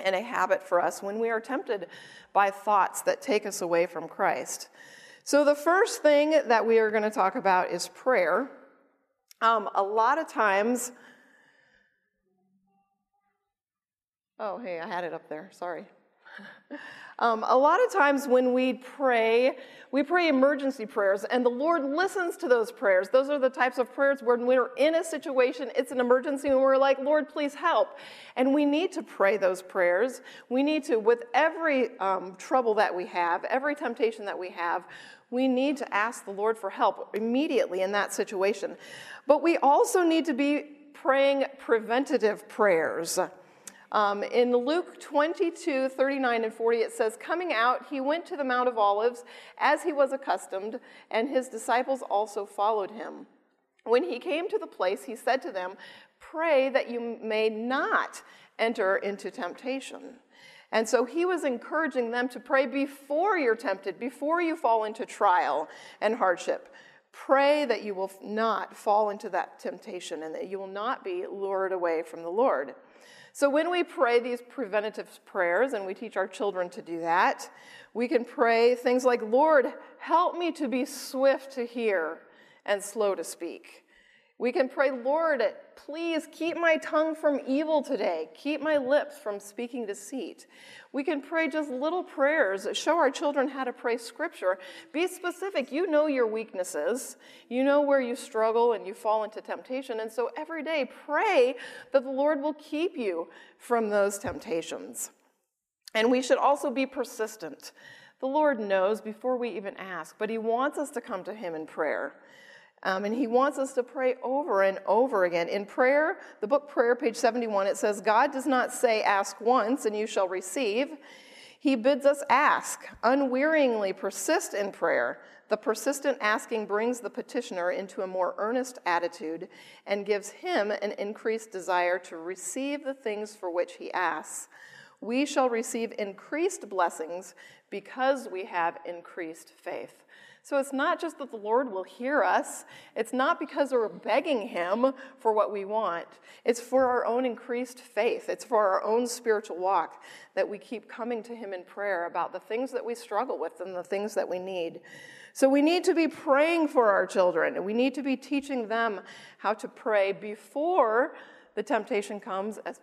and a habit for us when we are tempted by thoughts that take us away from Christ. So, the first thing that we are going to talk about is prayer. Um, a lot of times, oh, hey, I had it up there, sorry. Um, a lot of times when we pray, we pray emergency prayers, and the Lord listens to those prayers. Those are the types of prayers when we're in a situation, it's an emergency, and we're like, Lord, please help. And we need to pray those prayers. We need to, with every um, trouble that we have, every temptation that we have, we need to ask the Lord for help immediately in that situation. But we also need to be praying preventative prayers. Um, in Luke 22, 39 and 40, it says, Coming out, he went to the Mount of Olives as he was accustomed, and his disciples also followed him. When he came to the place, he said to them, Pray that you may not enter into temptation. And so he was encouraging them to pray before you're tempted, before you fall into trial and hardship. Pray that you will not fall into that temptation and that you will not be lured away from the Lord. So, when we pray these preventative prayers, and we teach our children to do that, we can pray things like, Lord, help me to be swift to hear and slow to speak. We can pray, Lord, please keep my tongue from evil today. Keep my lips from speaking deceit. We can pray just little prayers, show our children how to pray scripture. Be specific. You know your weaknesses, you know where you struggle and you fall into temptation. And so every day, pray that the Lord will keep you from those temptations. And we should also be persistent. The Lord knows before we even ask, but He wants us to come to Him in prayer. Um, and he wants us to pray over and over again. In prayer, the book Prayer, page 71, it says, God does not say, Ask once and you shall receive. He bids us ask, unwearyingly persist in prayer, The persistent asking brings the petitioner into a more earnest attitude and gives him an increased desire to receive the things for which he asks. We shall receive increased blessings because we have increased faith. So it's not just that the Lord will hear us, it's not because we're begging Him for what we want. It's for our own increased faith, it's for our own spiritual walk that we keep coming to Him in prayer about the things that we struggle with and the things that we need. So we need to be praying for our children, and we need to be teaching them how to pray before the temptation comes as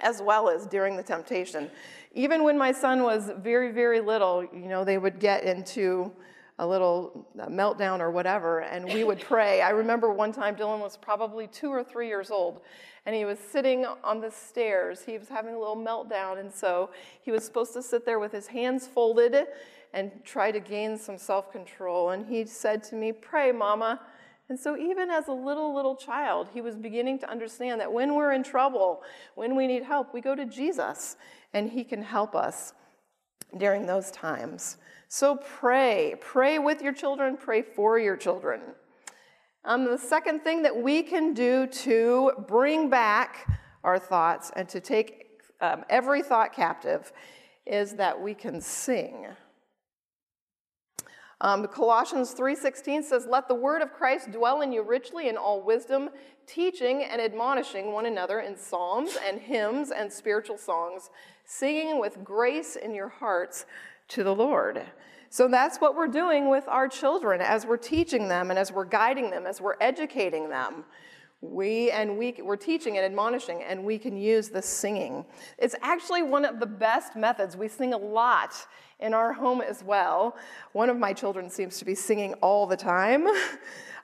as well as during the temptation. Even when my son was very, very little, you know, they would get into a little meltdown or whatever, and we would pray. I remember one time Dylan was probably two or three years old, and he was sitting on the stairs. He was having a little meltdown, and so he was supposed to sit there with his hands folded and try to gain some self control. And he said to me, Pray, Mama. And so, even as a little, little child, he was beginning to understand that when we're in trouble, when we need help, we go to Jesus, and he can help us during those times. So pray. Pray with your children, pray for your children. Um, the second thing that we can do to bring back our thoughts and to take um, every thought captive is that we can sing. Um, Colossians 3:16 says, "Let the word of Christ dwell in you richly in all wisdom, teaching and admonishing one another in psalms and hymns and spiritual songs, singing with grace in your hearts to the Lord. So that's what we're doing with our children as we're teaching them and as we're guiding them, as we're educating them. We and we we're teaching and admonishing, and we can use the singing. It's actually one of the best methods. We sing a lot in our home as well. One of my children seems to be singing all the time.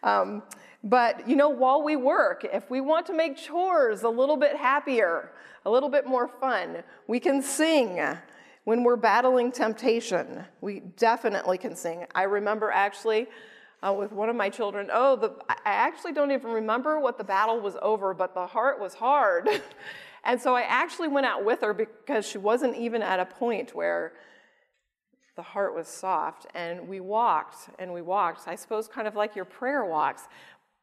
Um, but you know, while we work, if we want to make chores a little bit happier, a little bit more fun, we can sing. When we're battling temptation, we definitely can sing. I remember actually uh, with one of my children, oh, the, I actually don't even remember what the battle was over, but the heart was hard. and so I actually went out with her because she wasn't even at a point where the heart was soft. And we walked and we walked, I suppose, kind of like your prayer walks.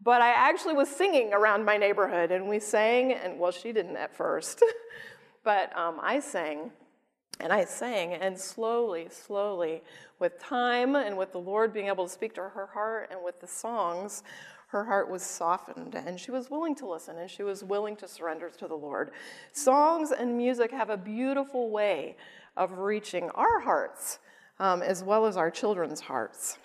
But I actually was singing around my neighborhood and we sang, and well, she didn't at first, but um, I sang. And I sang, and slowly, slowly, with time and with the Lord being able to speak to her heart and with the songs, her heart was softened and she was willing to listen and she was willing to surrender to the Lord. Songs and music have a beautiful way of reaching our hearts um, as well as our children's hearts.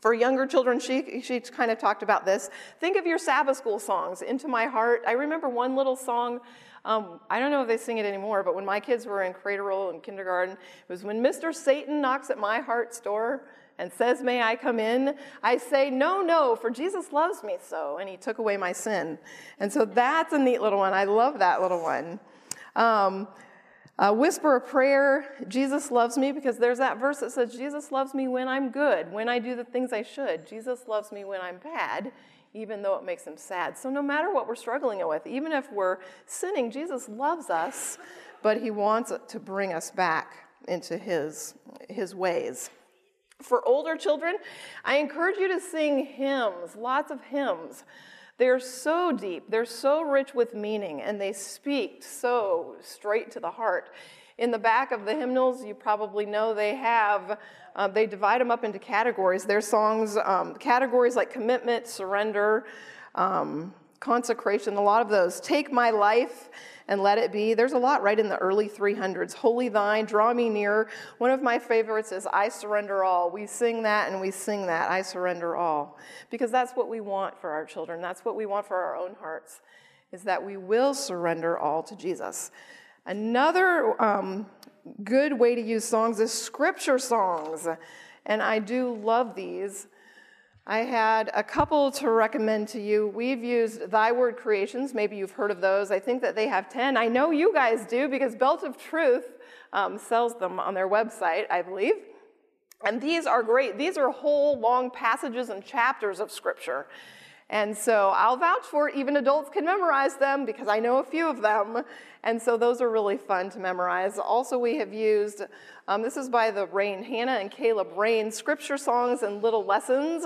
For younger children, she, she kind of talked about this. Think of your Sabbath school songs, Into My Heart. I remember one little song um, I don't know if they sing it anymore, but when my kids were in cradle and kindergarten, it was when Mr. Satan knocks at my heart's door and says, May I come in? I say, No, no, for Jesus loves me so, and he took away my sin. And so that's a neat little one. I love that little one. Um, whisper a prayer, Jesus loves me, because there's that verse that says, Jesus loves me when I'm good, when I do the things I should. Jesus loves me when I'm bad even though it makes him sad. So, no matter what we're struggling with, even if we're sinning, Jesus loves us, but he wants to bring us back into his, his ways. For older children, I encourage you to sing hymns, lots of hymns. They're so deep, they're so rich with meaning, and they speak so straight to the heart. In the back of the hymnals, you probably know they have, uh, they divide them up into categories. Their songs, um, categories like commitment, surrender, um, consecration, a lot of those. Take my life and let it be. There's a lot right in the early 300s. Holy thine, draw me near. One of my favorites is I surrender all. We sing that and we sing that, I surrender all. Because that's what we want for our children. That's what we want for our own hearts, is that we will surrender all to Jesus. Another um, good way to use songs is scripture songs, and I do love these. I had a couple to recommend to you. We've used Thy Word Creations. Maybe you've heard of those. I think that they have 10. I know you guys do because Belt of Truth um, sells them on their website, I believe. And these are great. These are whole long passages and chapters of Scripture. And so I'll vouch for it. Even adults can memorize them because I know a few of them. And so those are really fun to memorize. Also, we have used, um, this is by the Rain, Hannah and Caleb Rain, scripture songs and little lessons.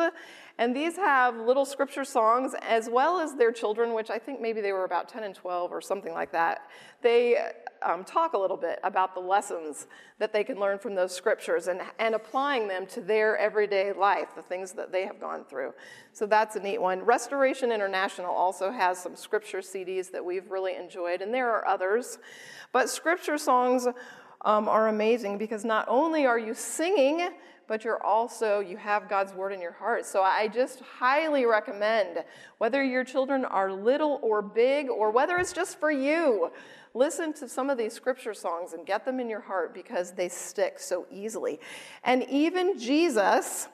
And these have little scripture songs as well as their children, which I think maybe they were about 10 and 12 or something like that. They um, talk a little bit about the lessons that they can learn from those scriptures and, and applying them to their everyday life, the things that they have gone through. So that's a neat one. Restoration International also has some scripture CDs that we've really enjoyed, and there are others. But scripture songs um, are amazing because not only are you singing, but you're also, you have God's word in your heart. So I just highly recommend, whether your children are little or big, or whether it's just for you, listen to some of these scripture songs and get them in your heart because they stick so easily. And even Jesus,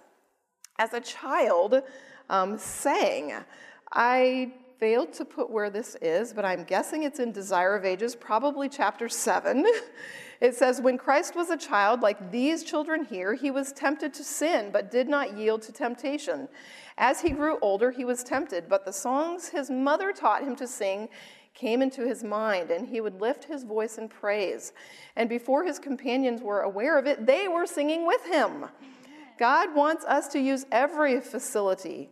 as a child, um, sang. I failed to put where this is, but I'm guessing it's in Desire of Ages, probably chapter 7. It says, When Christ was a child, like these children here, he was tempted to sin, but did not yield to temptation. As he grew older, he was tempted, but the songs his mother taught him to sing came into his mind, and he would lift his voice in praise. And before his companions were aware of it, they were singing with him. God wants us to use every facility,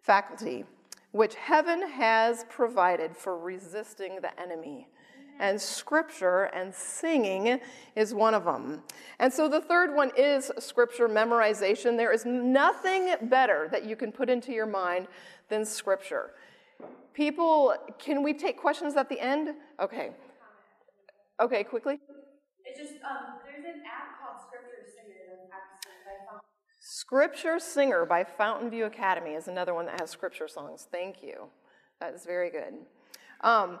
faculty, which heaven has provided for resisting the enemy and scripture and singing is one of them. And so the third one is scripture memorization. There is nothing better that you can put into your mind than scripture. People, can we take questions at the end? Okay. Okay, quickly. It's just, um, there's an app called Scripture Singer Scripture Singer by Fountain View Academy is another one that has scripture songs. Thank you. That is very good. Um,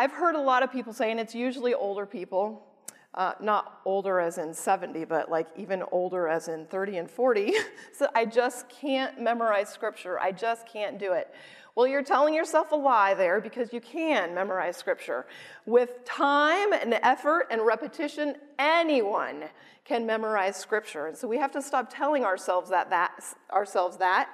I've heard a lot of people saying it's usually older people, uh, not older as in 70, but like even older as in 30 and 40. so I just can't memorize scripture. I just can't do it. Well, you're telling yourself a lie there because you can memorize scripture. With time and effort and repetition, anyone can memorize scripture. And so we have to stop telling ourselves that, that ourselves that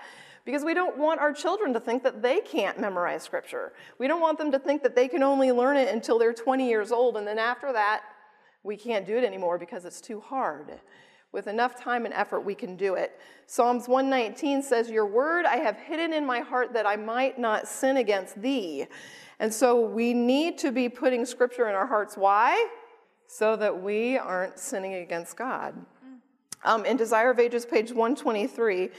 because we don't want our children to think that they can't memorize scripture. We don't want them to think that they can only learn it until they're 20 years old, and then after that, we can't do it anymore because it's too hard. With enough time and effort, we can do it. Psalms 119 says, Your word I have hidden in my heart that I might not sin against thee. And so we need to be putting scripture in our hearts. Why? So that we aren't sinning against God. Um, in Desire of Ages, page 123,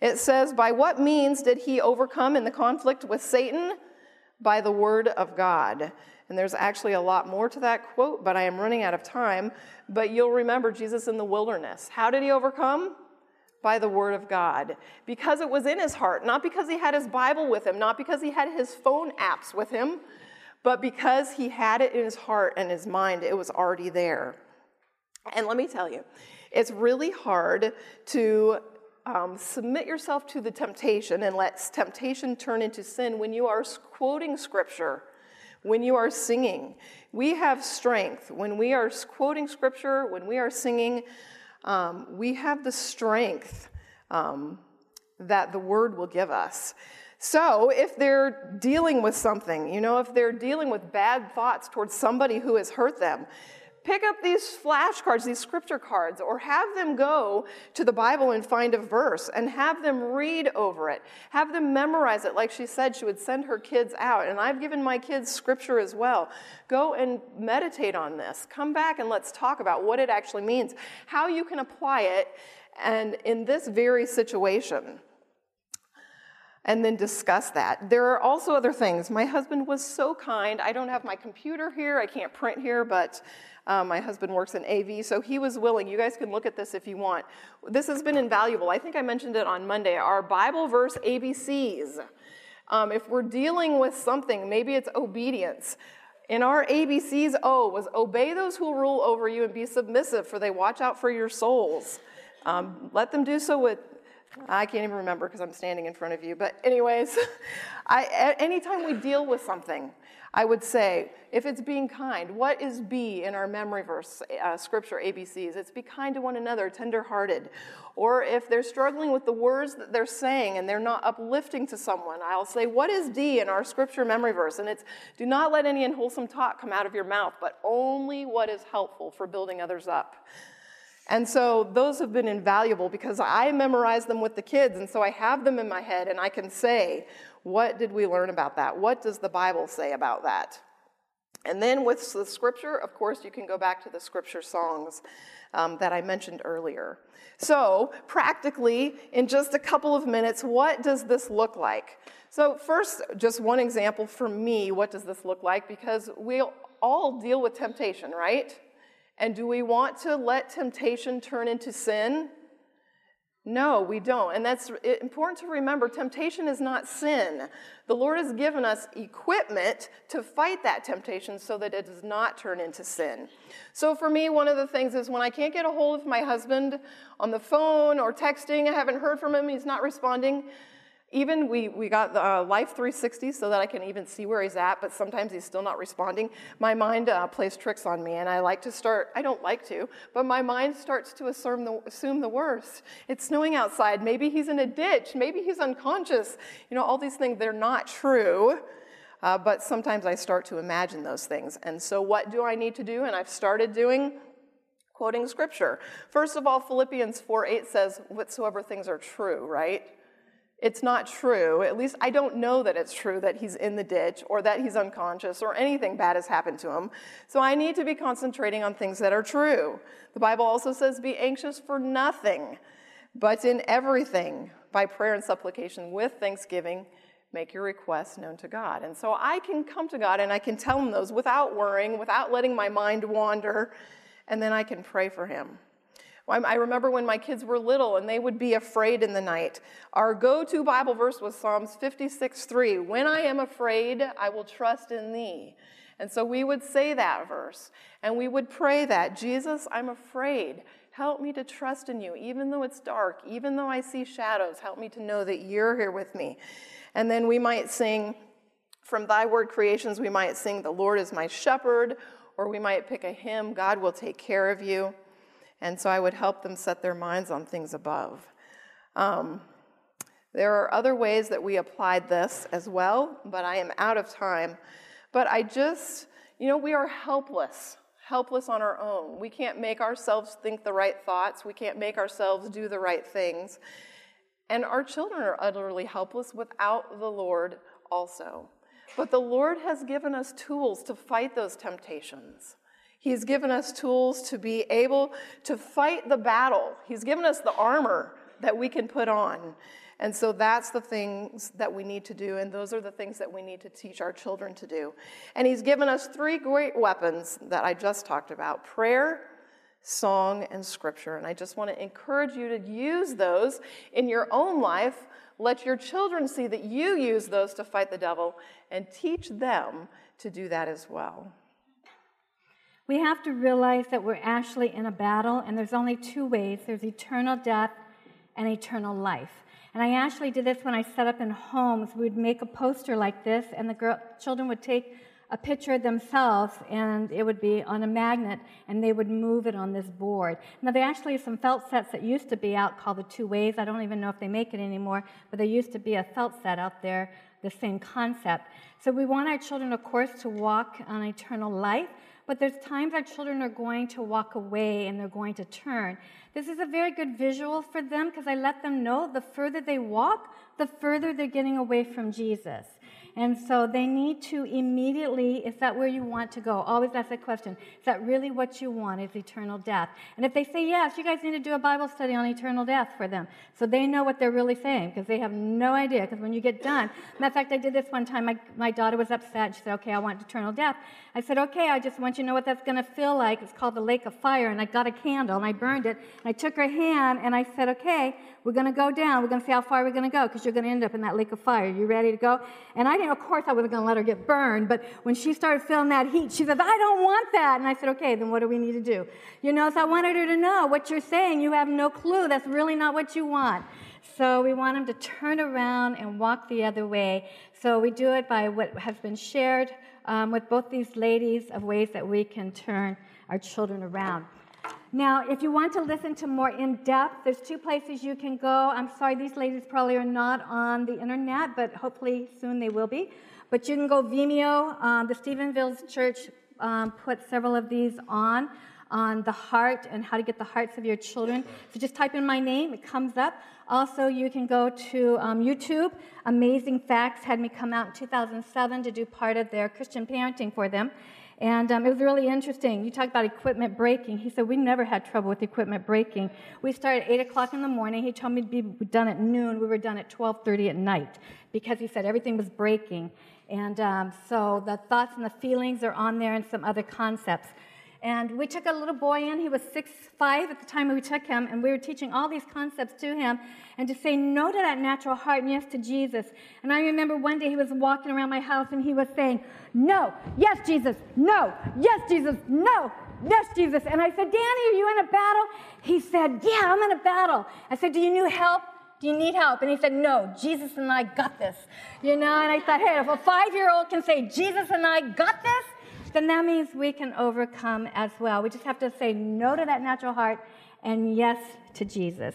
it says, By what means did he overcome in the conflict with Satan? By the word of God. And there's actually a lot more to that quote, but I am running out of time. But you'll remember Jesus in the wilderness. How did he overcome? By the word of God. Because it was in his heart, not because he had his Bible with him, not because he had his phone apps with him, but because he had it in his heart and his mind, it was already there. And let me tell you, it's really hard to um, submit yourself to the temptation and let temptation turn into sin when you are quoting scripture, when you are singing. We have strength. When we are quoting scripture, when we are singing, um, we have the strength um, that the word will give us. So, if they're dealing with something, you know, if they're dealing with bad thoughts towards somebody who has hurt them, Pick up these flashcards, these scripture cards, or have them go to the Bible and find a verse and have them read over it. Have them memorize it. Like she said, she would send her kids out. And I've given my kids scripture as well. Go and meditate on this. Come back and let's talk about what it actually means, how you can apply it, and in this very situation and then discuss that. There are also other things. My husband was so kind. I don't have my computer here, I can't print here, but um, my husband works in AV, so he was willing. You guys can look at this if you want. This has been invaluable. I think I mentioned it on Monday. Our Bible verse ABCs. Um, if we're dealing with something, maybe it's obedience. In our ABCs, O was obey those who rule over you and be submissive, for they watch out for your souls. Um, let them do so with I can't even remember because I'm standing in front of you. But, anyways, I, anytime we deal with something, I would say, if it's being kind, what is B in our memory verse, uh, scripture, ABCs? It's be kind to one another, tenderhearted. Or if they're struggling with the words that they're saying and they're not uplifting to someone, I'll say, what is D in our scripture memory verse? And it's, do not let any unwholesome talk come out of your mouth, but only what is helpful for building others up. And so those have been invaluable because I memorize them with the kids, and so I have them in my head, and I can say, what did we learn about that? What does the Bible say about that? And then with the scripture, of course, you can go back to the scripture songs um, that I mentioned earlier. So, practically, in just a couple of minutes, what does this look like? So, first, just one example for me, what does this look like? Because we all deal with temptation, right? And do we want to let temptation turn into sin? No, we don't. And that's important to remember temptation is not sin. The Lord has given us equipment to fight that temptation so that it does not turn into sin. So for me, one of the things is when I can't get a hold of my husband on the phone or texting, I haven't heard from him, he's not responding, even we, we got the uh, Life 360 so that I can even see where he's at, but sometimes he's still not responding. My mind uh, plays tricks on me, and I like to start, I don't like to, but my mind starts to assume the, assume the worst. It's snowing outside. Maybe he's in a ditch. Maybe he's unconscious. You know, all these things, they're not true. Uh, but sometimes I start to imagine those things. And so, what do I need to do? And I've started doing quoting scripture. First of all, Philippians 4 8 says, Whatsoever things are true, right? It's not true. At least I don't know that it's true that he's in the ditch or that he's unconscious or anything bad has happened to him. So I need to be concentrating on things that are true. The Bible also says, be anxious for nothing, but in everything, by prayer and supplication with thanksgiving, make your requests known to God. And so I can come to God and I can tell him those without worrying, without letting my mind wander, and then I can pray for him. I remember when my kids were little and they would be afraid in the night. Our go to Bible verse was Psalms 56 3. When I am afraid, I will trust in thee. And so we would say that verse and we would pray that Jesus, I'm afraid. Help me to trust in you, even though it's dark, even though I see shadows. Help me to know that you're here with me. And then we might sing from Thy Word Creations, we might sing, The Lord is my shepherd, or we might pick a hymn, God will take care of you. And so I would help them set their minds on things above. Um, there are other ways that we applied this as well, but I am out of time. But I just, you know, we are helpless, helpless on our own. We can't make ourselves think the right thoughts, we can't make ourselves do the right things. And our children are utterly helpless without the Lord also. But the Lord has given us tools to fight those temptations. He's given us tools to be able to fight the battle. He's given us the armor that we can put on. And so that's the things that we need to do, and those are the things that we need to teach our children to do. And He's given us three great weapons that I just talked about prayer, song, and scripture. And I just want to encourage you to use those in your own life. Let your children see that you use those to fight the devil, and teach them to do that as well. We have to realize that we're actually in a battle, and there's only two ways there's eternal death and eternal life. And I actually did this when I set up in homes. We'd make a poster like this, and the girl, children would take a picture of themselves, and it would be on a magnet, and they would move it on this board. Now, there actually are some felt sets that used to be out called the Two Ways. I don't even know if they make it anymore, but there used to be a felt set out there, the same concept. So we want our children, of course, to walk on eternal life, but there's times our children are going to walk away and they're going to turn. This is a very good visual for them because I let them know the further they walk, the further they're getting away from Jesus. And so they need to immediately, is that where you want to go? Always ask that question. Is that really what you want, is eternal death? And if they say yes, you guys need to do a Bible study on eternal death for them. So they know what they're really saying because they have no idea. Because when you get done, matter of fact, I did this one time. My, my daughter was upset. She said, okay, I want eternal death. I said, okay, I just want you to know what that's going to feel like. It's called the lake of fire. And I got a candle and I burned it. And I took her hand and I said, okay, we're going to go down. We're going to see how far we're going to go because you're going to end up in that lake of fire. You ready to go? And I didn't, of course, I wasn't going to let her get burned. But when she started feeling that heat, she says, I don't want that. And I said, okay, then what do we need to do? You know, so I wanted her to know what you're saying. You have no clue. That's really not what you want. So we want them to turn around and walk the other way. So we do it by what has been shared um, with both these ladies of ways that we can turn our children around. Now, if you want to listen to more in depth, there's two places you can go. I'm sorry, these ladies probably are not on the internet, but hopefully soon they will be. But you can go Vimeo. Um, the Stephenville Church um, put several of these on on the heart and how to get the hearts of your children. So just type in my name, it comes up. Also, you can go to um, YouTube. Amazing Facts had me come out in 2007 to do part of their Christian parenting for them. And um, it was really interesting. You talk about equipment breaking. He said, We never had trouble with equipment breaking. We started at 8 o'clock in the morning. He told me to be done at noon. We were done at 12.30 at night because he said everything was breaking. And um, so the thoughts and the feelings are on there and some other concepts. And we took a little boy in. He was six five at the time we took him, and we were teaching all these concepts to him and to say no to that natural heart and yes to Jesus. And I remember one day he was walking around my house and he was saying, No, yes, Jesus, no, yes, Jesus, no, yes, Jesus. And I said, Danny, are you in a battle? He said, Yeah, I'm in a battle. I said, Do you need help? Do you need help? And he said, No, Jesus and I got this. You know, and I thought, Hey, if a five year old can say, Jesus and I got this, then that means we can overcome as well. We just have to say no to that natural heart and yes to Jesus.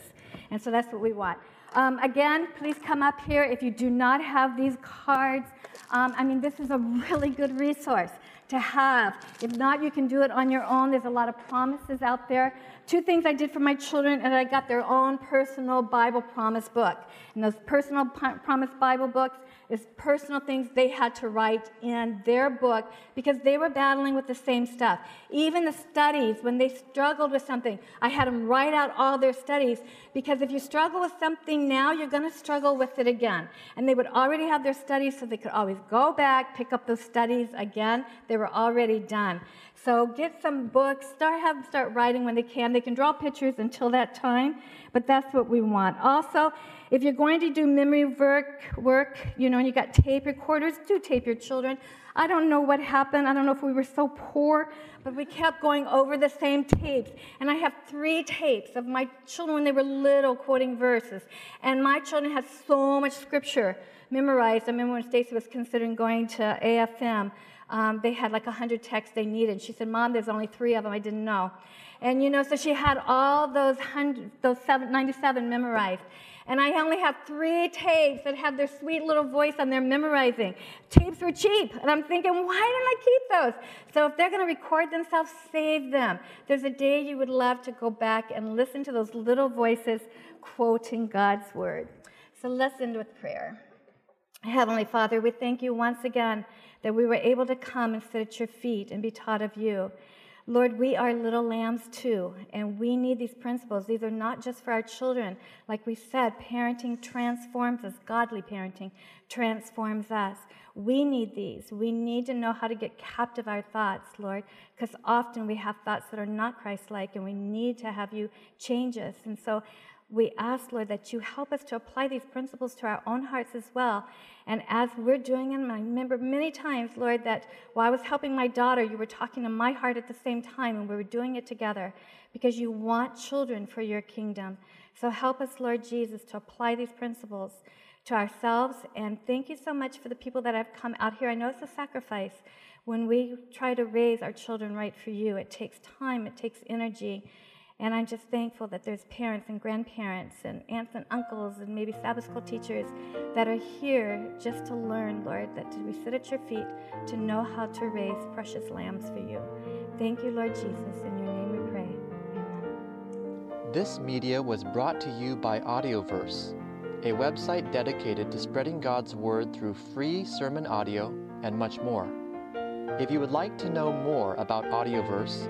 And so that's what we want. Um, again, please come up here if you do not have these cards. Um, I mean, this is a really good resource to have. If not, you can do it on your own. There's a lot of promises out there. Two things I did for my children, and I got their own personal Bible promise book. And those personal promise Bible books, is personal things they had to write in their book because they were battling with the same stuff. Even the studies, when they struggled with something, I had them write out all their studies because if you struggle with something now, you're going to struggle with it again. And they would already have their studies so they could always go back, pick up those studies again. They were already done. So get some books, start have them start writing when they can. They can draw pictures until that time, but that's what we want. Also, if you're going to do memory work, work, you know, and you got tape recorders, do tape your children. I don't know what happened. I don't know if we were so poor, but we kept going over the same tapes. And I have three tapes of my children when they were little quoting verses. And my children had so much scripture memorized. I remember when Stacy was considering going to AFM, um, they had like 100 texts they needed. She said, Mom, there's only three of them. I didn't know. And you know, so she had all those, 100, those 97 memorized. And I only have three tapes that have their sweet little voice on there memorizing. Tapes were cheap. And I'm thinking, why didn't I keep those? So if they're going to record themselves, save them. There's a day you would love to go back and listen to those little voices quoting God's word. So let's end with prayer. Heavenly Father, we thank you once again that we were able to come and sit at your feet and be taught of you. Lord, we are little lambs too, and we need these principles. These are not just for our children. Like we said, parenting transforms us, godly parenting transforms us. We need these. We need to know how to get captive our thoughts, Lord, because often we have thoughts that are not Christ like, and we need to have you change us. And so we ask, Lord, that you help us to apply these principles to our own hearts as well. And as we're doing them, I remember many times, Lord, that while I was helping my daughter, you were talking to my heart at the same time, and we were doing it together because you want children for your kingdom. So help us, Lord Jesus, to apply these principles to ourselves. And thank you so much for the people that have come out here. I know it's a sacrifice. When we try to raise our children right for you, it takes time, it takes energy. And I'm just thankful that there's parents and grandparents and aunts and uncles and maybe Sabbath school teachers that are here just to learn, Lord, that we sit at your feet to know how to raise precious lambs for you. Thank you, Lord Jesus. In your name we pray. Amen. This media was brought to you by Audioverse, a website dedicated to spreading God's word through free sermon audio and much more. If you would like to know more about Audioverse,